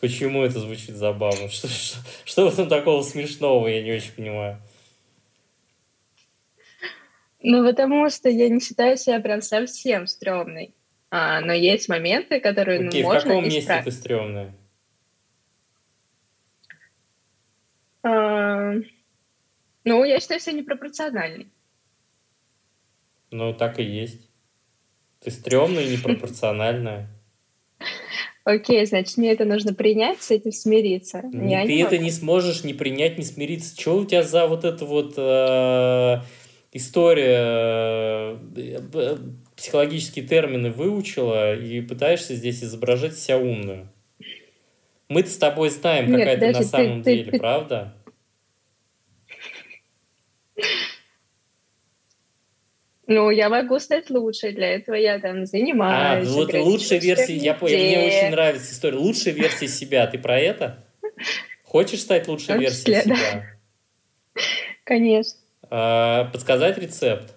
A: Почему это звучит забавно? Что, что, что в этом такого смешного, я не очень понимаю.
B: Ну, потому что я не считаю себя прям совсем стрёмной. А, но есть моменты, которые ну,
A: в
B: можно
A: каком месте ты стрёмная?
B: А, ну, я считаю себя непропорциональной.
A: Ну, так и есть. Ты стрёмная и непропорциональная.
B: Окей, значит, мне это нужно принять, с этим смириться.
A: Я ты не это могу. не сможешь не принять, не смириться. Что у тебя за вот это вот э, история, э, психологические термины выучила и пытаешься здесь изображать себя умную? Мы-то с тобой знаем, Нет, какая ты на самом ты, деле, ты, правда?
B: Ну, я могу стать лучше, для этого я там занимаюсь.
A: А, вот лучшая версия, я понял, мне очень нравится история. Лучшая версия себя, ты про это? Хочешь стать лучшей версией себя?
B: Конечно.
A: А, подсказать рецепт.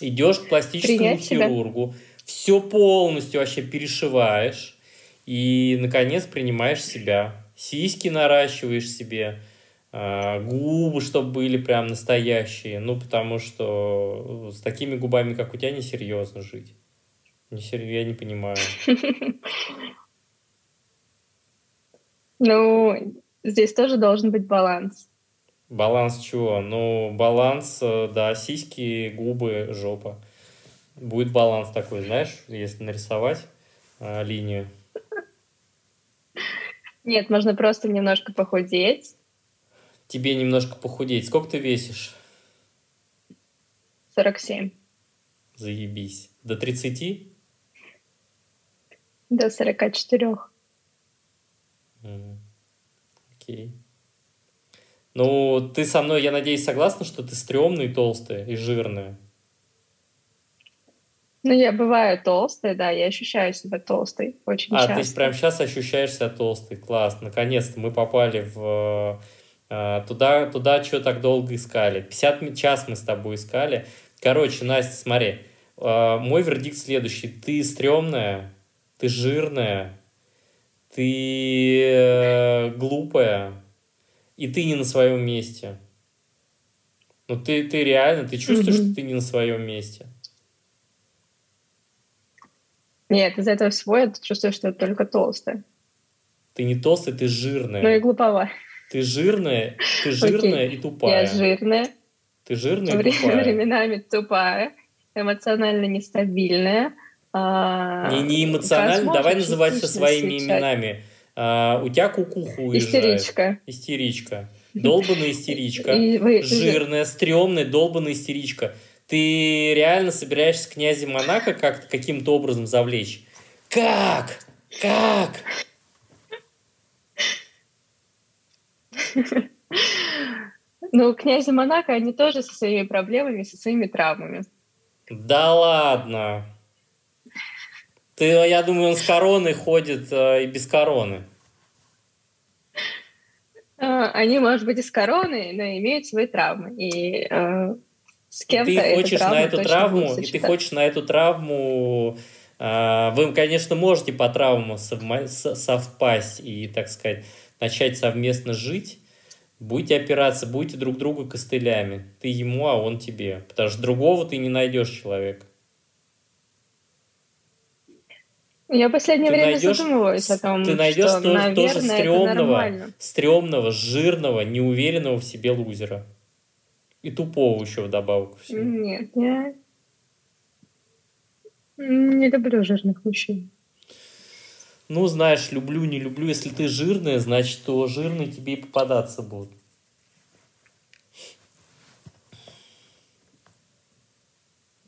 A: Идешь к пластическому Принять хирургу, себя. все полностью вообще перешиваешь и, наконец, принимаешь себя. Сиськи наращиваешь себе, а, губы, чтобы были прям настоящие. Ну, потому что с такими губами, как у тебя, несерьезно жить. Несерьезно, я не понимаю.
B: Ну, здесь тоже должен быть баланс.
A: Баланс чего? Ну, баланс, э, да, сиськи, губы, жопа. Будет баланс такой, знаешь, если нарисовать э, линию.
B: Нет, можно просто немножко похудеть,
A: тебе немножко похудеть. Сколько ты весишь?
B: 47.
A: Заебись. До 30?
B: До 44.
A: Mm. Окей. Ну, ты со мной, я надеюсь, согласна, что ты стрёмная и толстая, и жирная?
B: Ну, я бываю толстая, да, я ощущаю себя толстой очень
A: а,
B: часто.
A: А, ты прям сейчас ощущаешь себя толстой, класс. Наконец-то мы попали в а, туда, туда что так долго искали? 50 час мы с тобой искали. Короче, Настя, смотри, а, мой вердикт следующий. Ты стрёмная, ты жирная, ты э, глупая, и ты не на своем месте. Ну, ты, ты реально, ты чувствуешь, mm-hmm. что ты не на своем месте?
B: Нет, из этого всего я чувствую, что я только толстая.
A: Ты не толстая, ты жирная.
B: Ну и глуповая.
A: Ты жирная, ты жирная и тупая.
B: Я жирная.
A: Ты жирная и тупая.
B: Временами тупая, эмоционально нестабильная. А...
A: Не, не эмоционально, давай называть все своими сейчас. именами. А, у тебя кукуху уезжает.
B: Истеричка.
A: Истеричка. Долбанная истеричка. Жирная, стрёмная, долбанная истеричка. Ты реально собираешься князя Монако как каким-то образом завлечь? Как? Как?
B: Ну, князя Монако, они тоже со своими проблемами, со своими травмами.
A: Да ладно. Ты, я думаю, он с короной ходит э, и без короны.
B: Э, они, может быть, и с короной, но имеют свои травмы. И э, с кем-то
A: ты хочешь на эту травму, и ты хочешь на эту травму э, вы, конечно, можете по травмам совпасть и, так сказать, начать совместно жить, будете опираться, будете друг друга костылями. Ты ему, а он тебе. Потому что другого ты не найдешь человека.
B: Я в последнее ты время найдешь, задумываюсь о том,
A: ты найдешь что, тоже, наверное, тоже стрёмного, стрёмного, жирного, неуверенного в себе лузера. И тупого еще вдобавок.
B: Всего. Нет, я не люблю жирных мужчин.
A: Ну, знаешь, люблю, не люблю. Если ты жирная, значит, то жирные тебе и попадаться будут.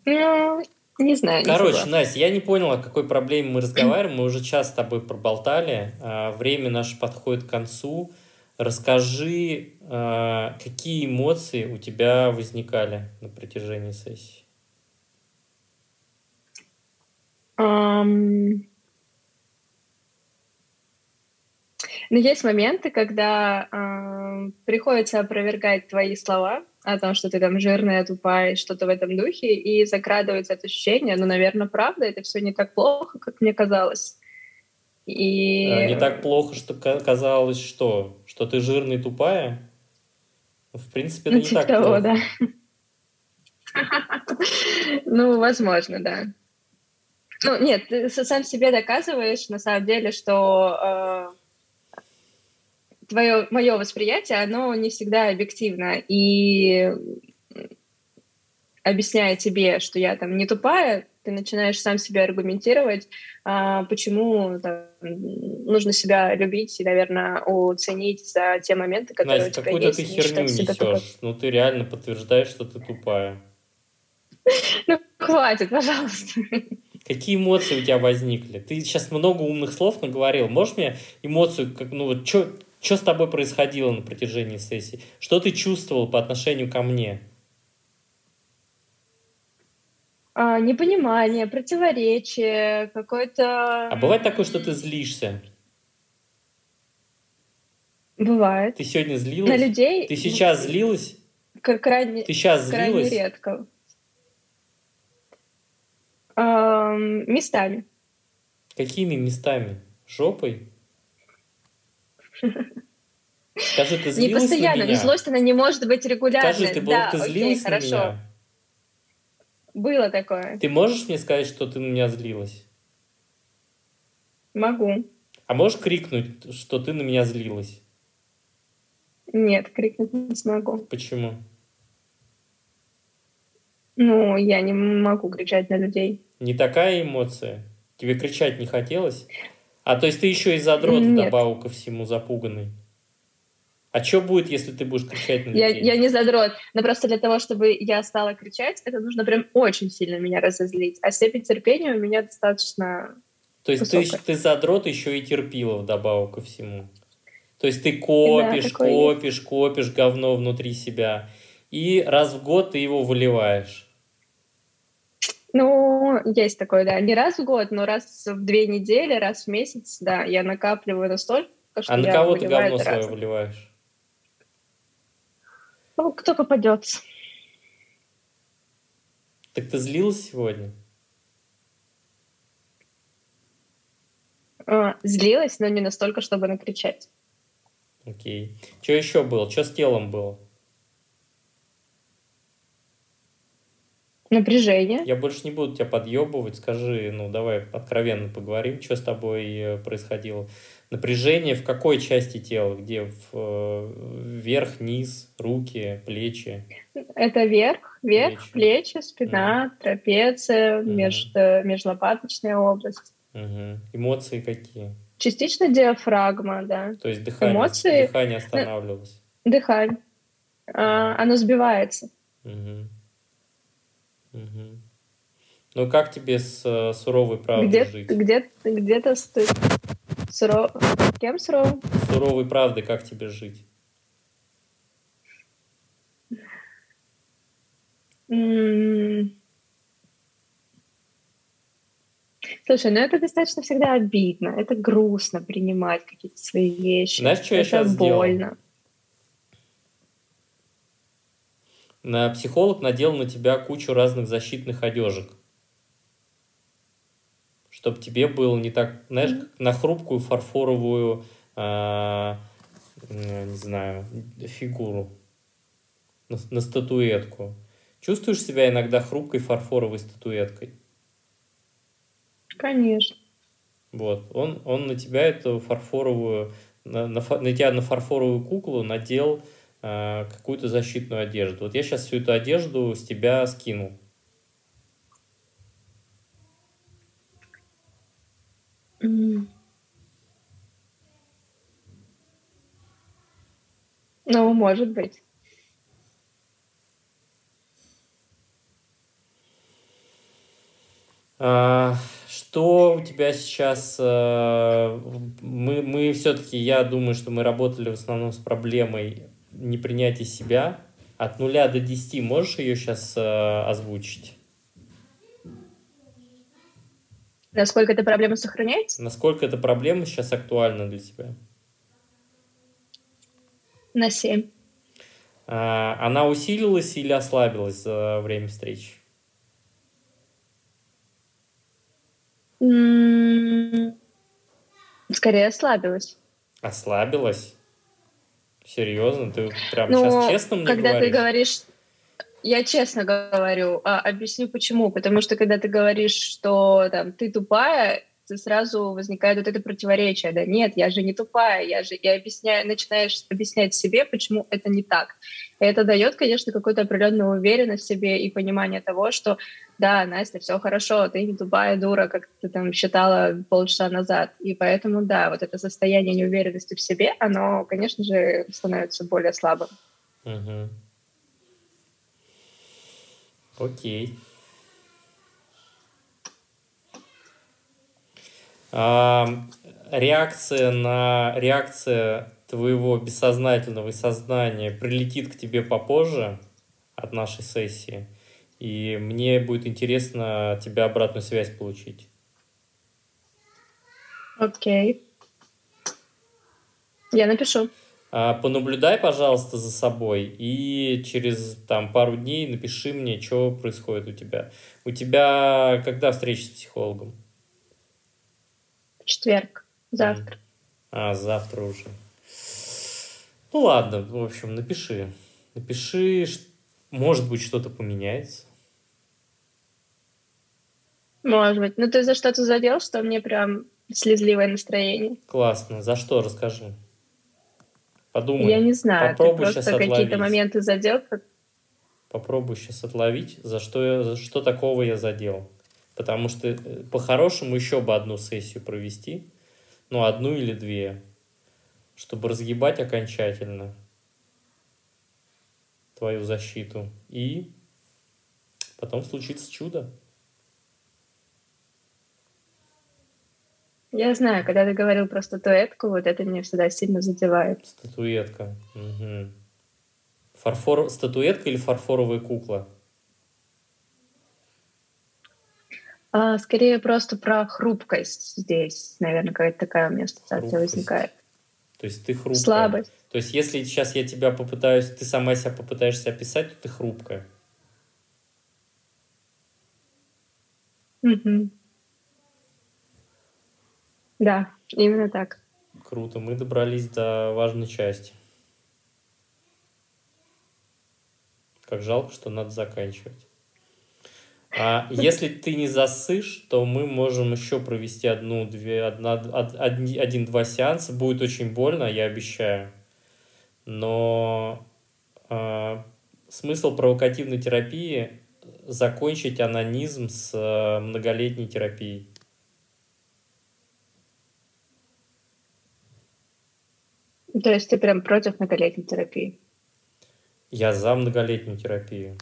B: Ну, не знаю.
A: Короче, не Настя, я не поняла, о какой проблеме мы разговариваем. Мы уже час с тобой проболтали. А, время наше подходит к концу. Расскажи, а, какие эмоции у тебя возникали на протяжении сессии?
B: Um... Но есть моменты, когда э, приходится опровергать твои слова, о том, что ты там жирная, тупая, что-то в этом духе, и закрадывается это ощущение, ну, наверное, правда, это все не так плохо, как мне казалось. И...
A: А, не так плохо, что казалось, что? Что ты жирная и тупая? В принципе, это ну, не типа так того, плохо. да.
B: Ну, возможно, да. Ну, нет, ты сам себе доказываешь, на самом деле, что э, твое, мое восприятие, оно не всегда объективно. И объясняя тебе, что я там не тупая, ты начинаешь сам себя аргументировать, а, почему там, нужно себя любить и, наверное, оценить за те моменты, которые Настя, у тебя
A: какую-то ты херню несешь. Ну, ты реально подтверждаешь, что ты тупая.
B: Ну, хватит, пожалуйста.
A: Какие эмоции у тебя возникли? Ты сейчас много умных слов наговорил. Можешь мне эмоцию, как, ну вот, что что с тобой происходило на протяжении сессии? Что ты чувствовал по отношению ко мне?
B: А, непонимание, противоречие, какое-то...
A: А бывает такое, что ты злишься?
B: Бывает.
A: Ты сегодня злилась?
B: На людей?
A: Ты сейчас злилась?
B: Крайне,
A: ты сейчас
B: крайне злилась? редко. Эм, местами.
A: Какими местами? Жопой? Скажи, ты злилась
B: Не постоянно,
A: на меня?
B: злость, она не может быть регулярной.
A: Скажи, ты, был,
B: да,
A: ты злилась окей, на хорошо. меня?
B: Было такое.
A: Ты можешь мне сказать, что ты на меня злилась?
B: Могу.
A: А можешь крикнуть, что ты на меня злилась?
B: Нет, крикнуть не смогу.
A: Почему?
B: Ну, я не могу кричать на людей.
A: Не такая эмоция? Тебе кричать не хотелось? А то есть ты еще и задрот добавил ко всему запуганный? А что будет, если ты будешь кричать на
B: людей? Я, я не задрот. Но просто для того, чтобы я стала кричать, это нужно прям очень сильно меня разозлить. А степень терпения у меня достаточно
A: То есть ты, ты задрот еще и терпила вдобавок ко всему. То есть ты копишь, да, копишь, есть. копишь говно внутри себя. И раз в год ты его выливаешь.
B: Ну, есть такое, да. Не раз в год, но раз в две недели, раз в месяц, да, я накапливаю настолько,
A: что А на кого ты говно свое выливаешь?
B: Ну, кто попадется.
A: Так ты злилась сегодня?
B: А, злилась, но не настолько, чтобы накричать.
A: Окей. Что еще было? Что с телом было?
B: Напряжение.
A: Я больше не буду тебя подъебывать. Скажи, ну давай откровенно поговорим, что с тобой э, происходило. Напряжение в какой части тела? Где? В, э, вверх, низ, руки, плечи?
B: Это верх, верх, плечи, плечи спина, mm. трапеция, mm. между, межлопаточная область.
A: Mm-hmm. Эмоции какие?
B: Частично диафрагма, да.
A: То есть дыхание, Эмоции... дыхание останавливалось?
B: Дыхание. А, оно сбивается.
A: Угу. Угу. Ну, как тебе с uh, суровой правдой
B: где,
A: жить?
B: Где, где-то стоит... Суров... Кем суровым?
A: Суровой правдой как тебе жить?
B: Слушай, ну это достаточно всегда обидно. Это грустно принимать какие-то свои вещи.
A: Знаешь, что
B: это
A: я сейчас
B: больно.
A: сделал? На психолог надел на тебя кучу разных защитных одежек. Чтобы тебе было не так, знаешь, как на хрупкую фарфоровую, а, не знаю, фигуру, на, на статуэтку. Чувствуешь себя иногда хрупкой фарфоровой статуэткой?
B: Конечно.
A: Вот, он, он на тебя эту фарфоровую, на, на, на тебя на фарфоровую куклу надел э, какую-то защитную одежду. Вот я сейчас всю эту одежду с тебя скину.
B: Ну, может быть.
A: А, что у тебя сейчас? А, мы, мы все-таки, я думаю, что мы работали в основном с проблемой непринятия себя. От нуля до десяти можешь ее сейчас а, озвучить?
B: Насколько эта проблема сохраняется?
A: Насколько эта проблема сейчас актуальна для тебя?
B: На семь.
A: Она усилилась или ослабилась за время встречи?
B: Скорее ослабилась.
A: Ослабилась? Серьезно? Ты прям
B: ну,
A: сейчас честно мне
B: когда
A: говоришь?
B: ты говоришь... Я честно говорю, а, объясню почему. Потому что когда ты говоришь, что там, ты тупая, сразу возникает вот это противоречие, да, нет, я же не тупая, я же, я объясняю, начинаешь объяснять себе, почему это не так. И это дает, конечно, какую-то определенную уверенность в себе и понимание того, что да, Настя, все хорошо, ты не тупая дура, как ты там считала полчаса назад. И поэтому, да, вот это состояние неуверенности в себе, оно, конечно же, становится более слабым.
A: Угу. Окей. Реакция на реакция твоего бессознательного и сознания прилетит к тебе попозже от нашей сессии, и мне будет интересно от тебя обратную связь получить.
B: Окей. Я напишу.
A: А, понаблюдай, пожалуйста, за собой и через там пару дней напиши мне, что происходит у тебя. У тебя когда встреча с психологом?
B: Четверг, завтра.
A: А, завтра уже. Ну ладно, в общем, напиши. Напиши, может быть, что-то поменяется.
B: Может быть. Ну ты за что-то задел, что мне прям слезливое настроение?
A: Классно. За что? Расскажи. Подумай.
B: Я не знаю.
A: Попробуй
B: ты просто какие-то моменты задел.
A: Попробуй сейчас отловить, за что, я, за что такого я задел. Потому что э, по-хорошему еще бы одну сессию провести, ну, одну или две, чтобы разгибать окончательно твою защиту. И потом случится чудо.
B: Я знаю, когда ты говорил про статуэтку, вот это меня всегда сильно задевает.
A: Статуэтка. Угу. Фарфор... Статуэтка или фарфоровая кукла?
B: А, скорее просто про хрупкость здесь, наверное, какая-то такая у меня ассоциация возникает.
A: То есть ты хрупкая.
B: Слабость.
A: То есть если сейчас я тебя попытаюсь, ты сама себя попытаешься описать, то ты хрупкая.
B: Угу. Да, именно так.
A: Круто, мы добрались до важной части. Как жалко, что надо заканчивать. А если ты не засышь, то мы можем еще провести одну-две, один-два сеанса. Будет очень больно, я обещаю. Но э, смысл провокативной терапии закончить анонизм с э, многолетней терапией.
B: То есть ты прям против многолетней терапии?
A: Я за многолетнюю терапию.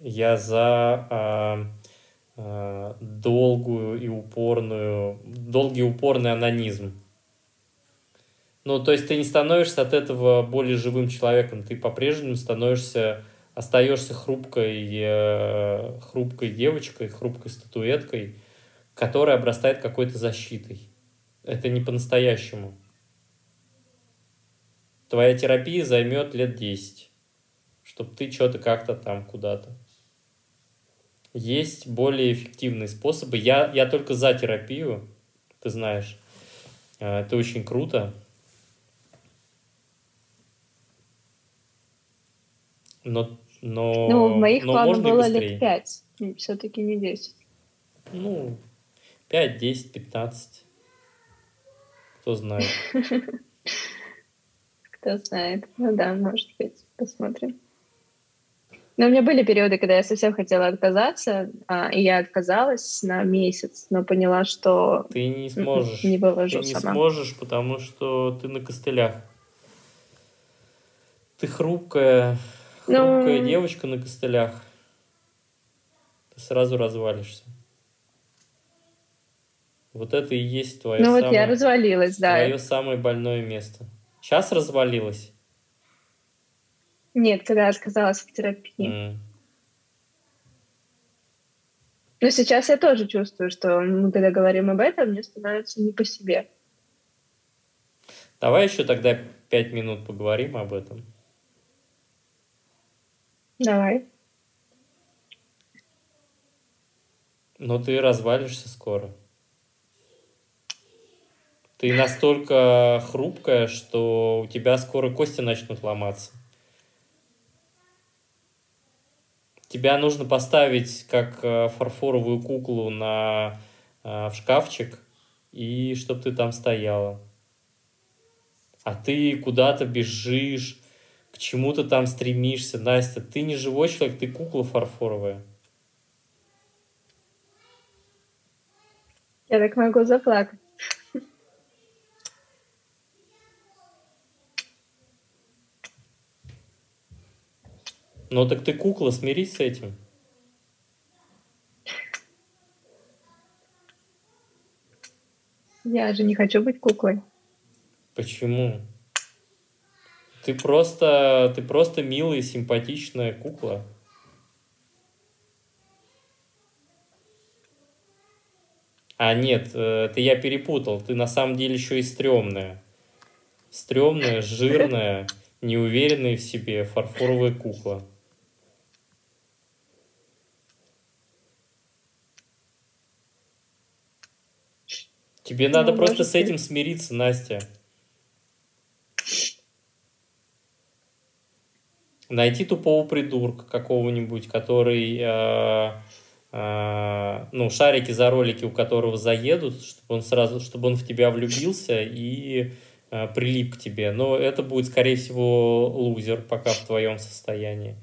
A: Я за а, а, долгую и упорную, долгий и упорный анонизм. Ну, то есть ты не становишься от этого более живым человеком, ты по-прежнему становишься, остаешься хрупкой, э, хрупкой девочкой, хрупкой статуэткой, которая обрастает какой-то защитой. Это не по-настоящему. Твоя терапия займет лет 10, чтобы ты что-то как-то там куда-то. Есть более эффективные способы. Я, я только за терапию, ты знаешь. Э, это очень круто. Но, но,
B: ну, в моих но планах было быстрее. лет пять, все-таки не десять.
A: Ну, пять, десять, пятнадцать. Кто знает.
B: Кто знает. Ну да, может быть. Посмотрим. Но у меня были периоды, когда я совсем хотела отказаться, а, и я отказалась на месяц, но поняла, что
A: ты не сможешь.
B: Не выложу
A: ты не сама. сможешь, потому что ты на костылях. Ты хрупкая, хрупкая ну... девочка на костылях. Ты сразу развалишься. Вот это и есть твое
B: Ну самое, вот я развалилась, да.
A: Твое самое больное место. Сейчас развалилась?
B: Нет, когда я отказалась от терапии. Mm. Но сейчас я тоже чувствую, что мы когда говорим об этом, мне становится не по себе.
A: Давай еще тогда пять минут поговорим об этом.
B: Давай.
A: Но ты развалишься скоро. Ты настолько хрупкая, что у тебя скоро кости начнут ломаться. Тебя нужно поставить как э, фарфоровую куклу на, э, в шкафчик, и чтобы ты там стояла. А ты куда-то бежишь, к чему-то там стремишься. Настя, ты не живой человек, ты кукла фарфоровая.
B: Я так могу заплакать.
A: Ну так ты кукла, смирись с этим.
B: Я же не хочу быть куклой.
A: Почему? Ты просто, ты просто милая, симпатичная кукла. А нет, это я перепутал. Ты на самом деле еще и стрёмная. Стрёмная, жирная, неуверенная в себе, фарфоровая кукла. Тебе надо ну, просто с этим смириться, Настя. Найти тупого придурка какого-нибудь, который, э, э, ну, шарики за ролики, у которого заедут, чтобы он сразу, чтобы он в тебя влюбился и э, прилип к тебе. Но это будет, скорее всего, лузер пока в твоем состоянии.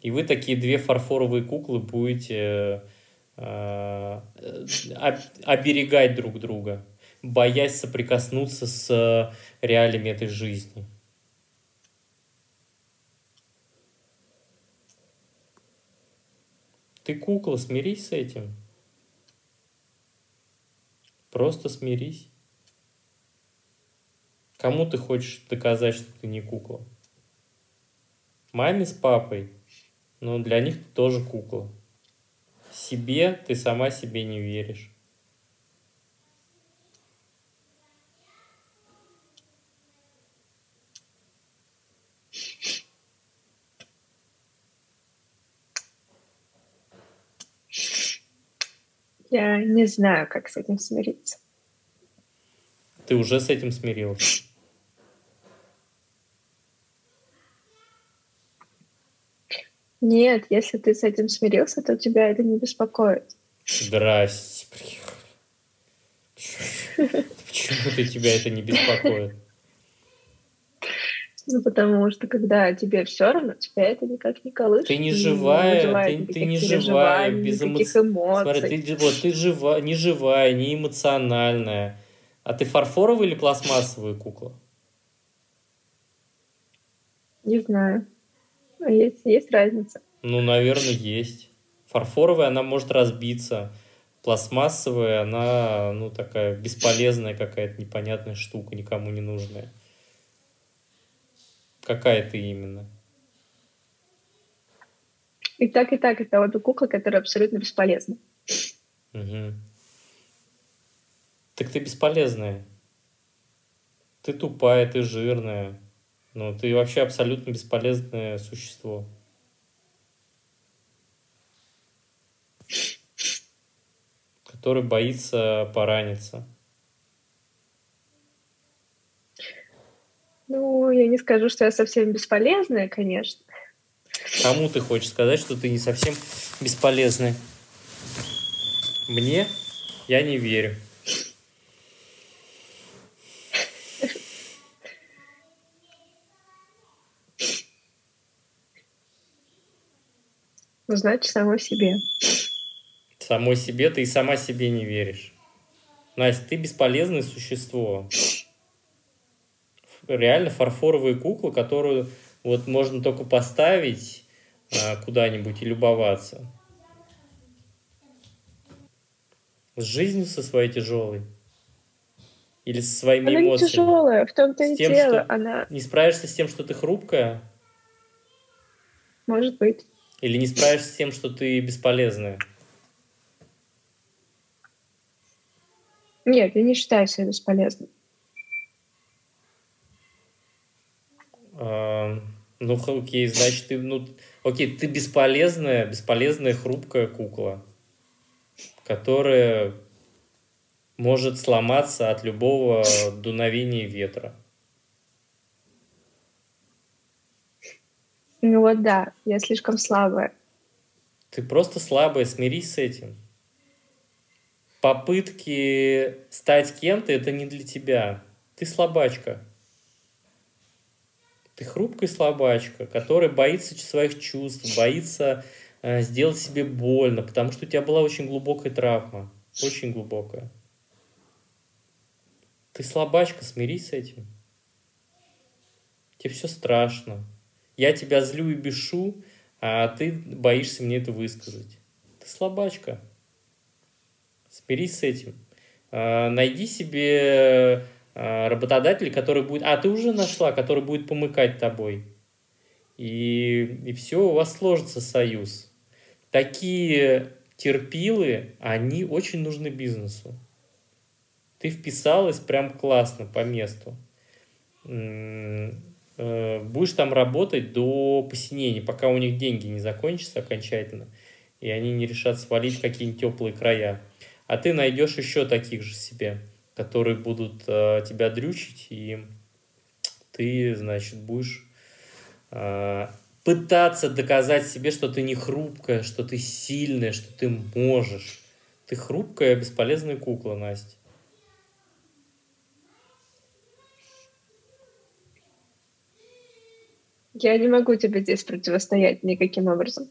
A: И вы такие две фарфоровые куклы будете оберегать друг друга, боясь соприкоснуться с э, реалиями этой жизни. Ты кукла, смирись с этим. Просто смирись. Кому ты хочешь доказать, что ты не кукла? Маме с папой? Ну, для них ты тоже кукла себе ты сама себе не веришь.
B: Я не знаю, как с этим смириться.
A: Ты уже с этим смирилась?
B: Нет, если ты с этим смирился, то тебя это не беспокоит.
A: Здрасте. Почему ты тебя это не беспокоит?
B: Ну, потому что когда тебе все равно, тебя это никак не колышет.
A: Ты не живая, не ты, ты не живая, без эмоций. эмоций. Смотри, ты, вот, ты жива, не живая, не эмоциональная. А ты фарфоровая или пластмассовая кукла?
B: Не знаю. Есть, есть разница.
A: Ну, наверное, есть. Фарфоровая она может разбиться. Пластмассовая она, ну, такая бесполезная какая-то непонятная штука, никому не нужная. Какая ты именно?
B: И так, и так это обе куклы, которые абсолютно бесполезны.
A: Угу. Так ты бесполезная. Ты тупая, ты жирная. Ну, ты вообще абсолютно бесполезное существо. Который боится пораниться.
B: Ну, я не скажу, что я совсем бесполезная, конечно.
A: Кому ты хочешь сказать, что ты не совсем бесполезный? Мне? Я не верю.
B: Значит, самой себе.
A: Самой себе ты и сама себе не веришь. Настя, ты бесполезное существо. Реально фарфоровые куклы, которую вот можно только поставить а, куда-нибудь и любоваться. С жизнью со своей тяжелой. Или со своими
B: она
A: эмоциями.
B: Она тяжелая, в том-то и дело. Она...
A: Не справишься с тем, что ты хрупкая?
B: Может быть.
A: Или не справишься с тем, что ты бесполезная?
B: Нет, я не считаю себя бесполезной.
A: А, ну, окей, значит, ты, ну, окей, ты бесполезная, бесполезная хрупкая кукла, которая может сломаться от любого дуновения ветра.
B: Ну вот да, я слишком слабая.
A: Ты просто слабая, смирись с этим. Попытки стать кем-то это не для тебя. Ты слабачка. Ты хрупкая слабачка, которая боится своих чувств, боится э, сделать себе больно, потому что у тебя была очень глубокая травма. Очень глубокая. Ты слабачка, смирись с этим. Тебе все страшно. Я тебя злю и бешу, а ты боишься мне это высказать. Ты слабачка. Смирись с этим. Э, найди себе Э, работодатель, который будет... А, ты уже нашла, который будет помыкать тобой. И, и все, у вас сложится союз. Такие терпилы, они очень нужны бизнесу. Ты вписалась прям классно, по месту. Э, будешь там работать до посинения, пока у них деньги не закончатся окончательно, и они не решат свалить какие-нибудь теплые края. А ты найдешь еще таких же себе которые будут э, тебя дрючить, и ты, значит, будешь э, пытаться доказать себе, что ты не хрупкая, что ты сильная, что ты можешь. Ты хрупкая, бесполезная кукла, Настя.
B: Я не могу тебе здесь противостоять никаким образом.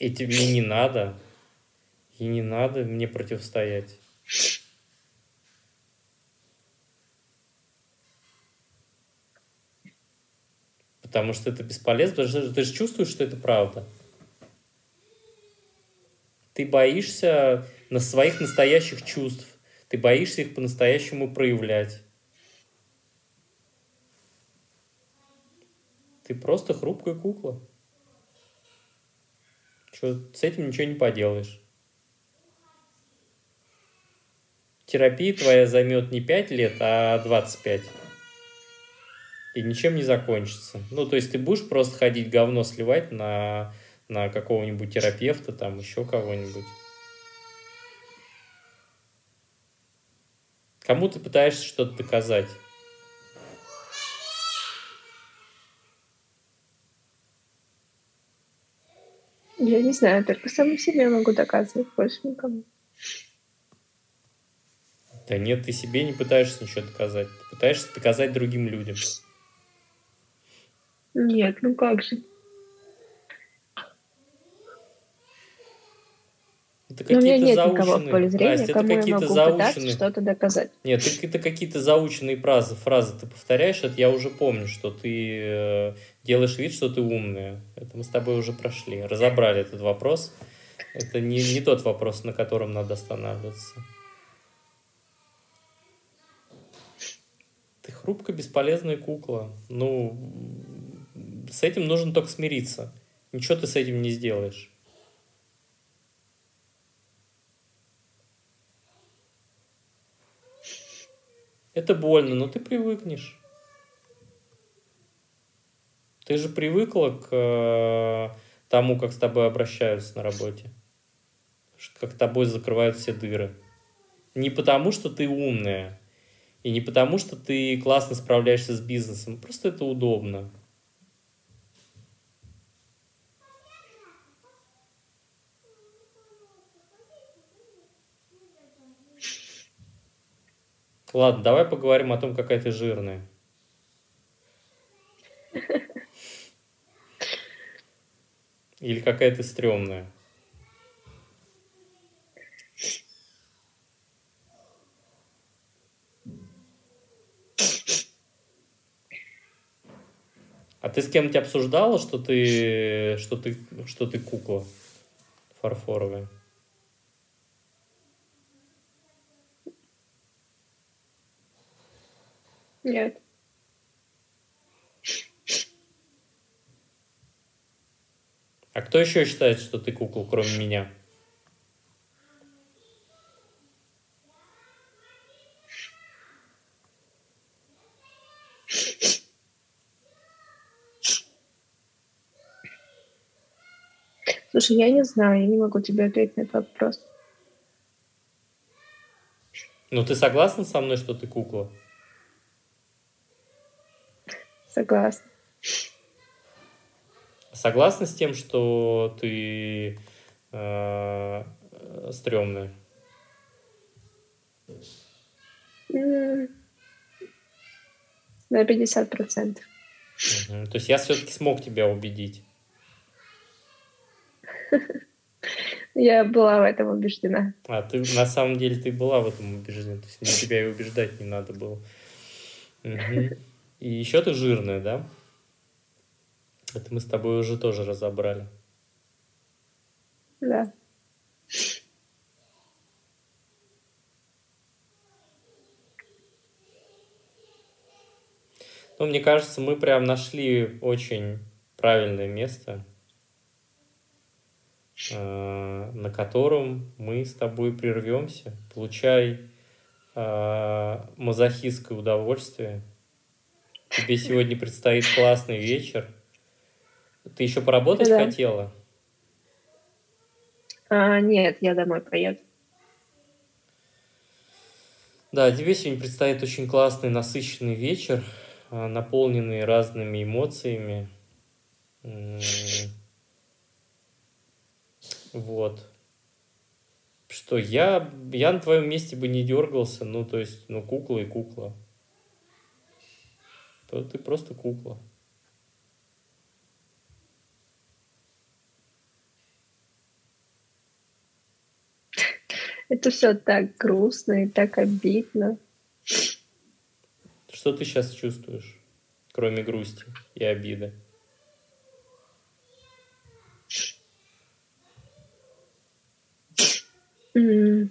A: И тебе не надо. И не надо мне противостоять. Потому что это бесполезно, потому что ты же чувствуешь, что это правда. Ты боишься на своих настоящих чувств. Ты боишься их по-настоящему проявлять. Ты просто хрупкая кукла. Что, с этим ничего не поделаешь. Терапия твоя займет не 5 лет, а 25 и ничем не закончится. Ну, то есть ты будешь просто ходить говно сливать на, на какого-нибудь терапевта, там еще кого-нибудь. Кому ты пытаешься что-то доказать?
B: Я не знаю, только самому себе могу доказывать, больше никому.
A: Да нет, ты себе не пытаешься ничего доказать. Ты пытаешься доказать другим людям.
B: Нет, ну как же.
A: Это какие-то
B: у меня нет заученные... никого в поле зрения, Настя, кому это я могу
A: заученные...
B: что-то доказать.
A: Нет, это какие-то заученные фразы, фразы ты повторяешь, это я уже помню, что ты э, делаешь вид, что ты умная. Это мы с тобой уже прошли, разобрали этот вопрос. Это не, не тот вопрос, на котором надо останавливаться. Ты хрупкая, бесполезная кукла. Ну, с этим нужно только смириться. Ничего ты с этим не сделаешь. Это больно, но ты привыкнешь. Ты же привыкла к э, тому, как с тобой обращаются на работе. Как тобой закрывают все дыры. Не потому, что ты умная, и не потому, что ты классно справляешься с бизнесом. Просто это удобно. Ладно, давай поговорим о том, какая ты жирная. Или какая ты стрёмная. А ты с кем-нибудь обсуждала, что ты, что ты, что ты кукла фарфоровая?
B: Нет.
A: А кто еще считает, что ты кукла, кроме меня?
B: Слушай, я не знаю, я не могу тебе ответить на этот вопрос.
A: Ну, ты согласна со мной, что ты кукла?
B: Согласна.
A: Согласна с тем, что ты э, стрёмная?
B: На 50 процентов.
A: Угу. То есть я все-таки смог тебя убедить.
B: Я была в этом убеждена.
A: А ты на самом деле ты была в этом убеждена, то есть мне тебя и убеждать не надо было. Угу. И еще ты жирная, да? Это мы с тобой уже тоже разобрали.
B: Да.
A: Ну, мне кажется, мы прям нашли очень правильное место, э, на котором мы с тобой прервемся. Получай э, мазохистское удовольствие – Тебе сегодня предстоит классный вечер. Ты еще поработать да. хотела?
B: А, нет, я домой поеду.
A: Да, тебе сегодня предстоит очень классный, насыщенный вечер, а, наполненный разными эмоциями. Вот. Что я, я на твоем месте бы не дергался, ну, то есть, ну, кукла и кукла то ты просто кукла.
B: Это все так грустно и так обидно.
A: Что ты сейчас чувствуешь, кроме грусти и обиды?
B: Mm.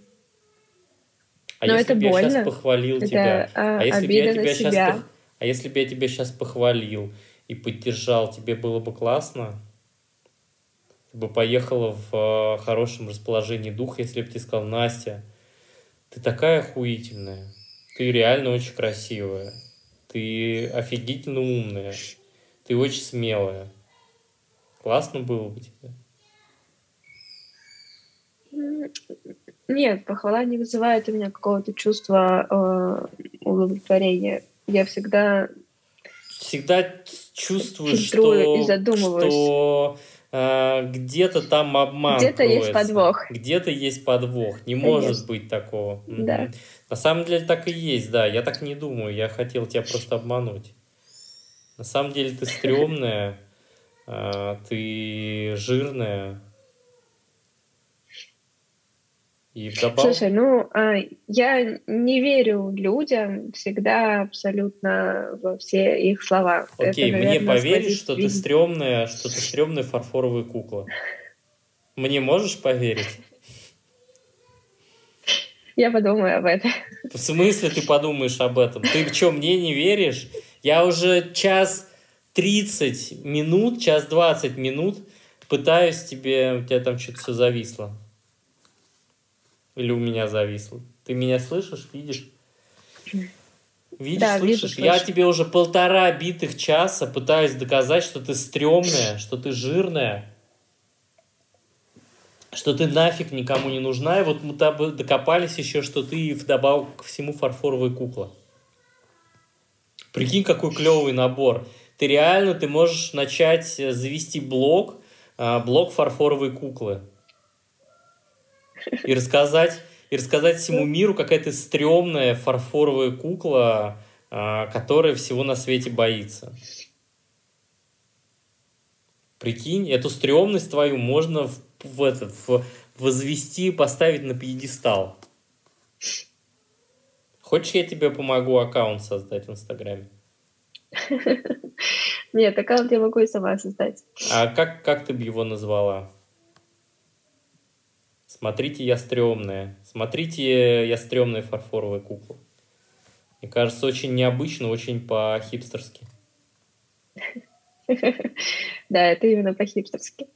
A: А Но если это бы больно. я сейчас похвалил это, тебя? А, а если бы я тебя сейчас себя. А если бы я тебя сейчас похвалил и поддержал, тебе было бы классно? Ты бы поехала в э, хорошем расположении духа, если бы ты сказал, Настя, ты такая охуительная, ты реально очень красивая, ты офигительно умная, ты очень смелая. Классно было бы тебе?
B: Нет, похвала не вызывает у меня какого-то чувства э, удовлетворения я всегда
A: всегда чувствуешь, что, что э, где-то там обман
B: Где-то есть подвох.
A: Где-то есть подвох. Не Конечно. может быть такого.
B: Да.
A: На самом деле так и есть, да. Я так не думаю. Я хотел тебя просто обмануть. На самом деле ты стрёмная, э, ты жирная.
B: И вдобавок... Слушай, ну, а, я не верю людям всегда абсолютно во все их слова.
A: Окей, Это, наверное, мне поверишь, что ты стрёмная, что ты стрёмная фарфоровая кукла? Мне можешь поверить?
B: Я подумаю об этом.
A: В смысле ты подумаешь об этом? Ты что, мне не веришь? Я уже час 30 минут, час 20 минут пытаюсь тебе, у тебя там что-то все зависло. Или у меня зависло. Ты меня слышишь, видишь? Видишь, да, слышишь? Вижу, Я тебе уже полтора битых часа пытаюсь доказать, что ты стрёмная, что ты жирная, что ты нафиг никому не нужна. И вот мы докопались еще, что ты вдобавок ко всему фарфоровая кукла. Прикинь, какой клевый набор. Ты реально, ты можешь начать завести блог, а, блог фарфоровой куклы и рассказать, и рассказать всему миру, какая ты стрёмная фарфоровая кукла, а, которая всего на свете боится. Прикинь, эту стрёмность твою можно в, в этот, в, возвести, поставить на пьедестал. Хочешь, я тебе помогу аккаунт создать в Инстаграме?
B: Нет, аккаунт я могу и сама создать.
A: А как, как ты бы его назвала? Смотрите, я стрёмная. Смотрите, я стрёмная фарфоровая кукла. Мне кажется, очень необычно, очень по-хипстерски.
B: Да, это именно по-хипстерски.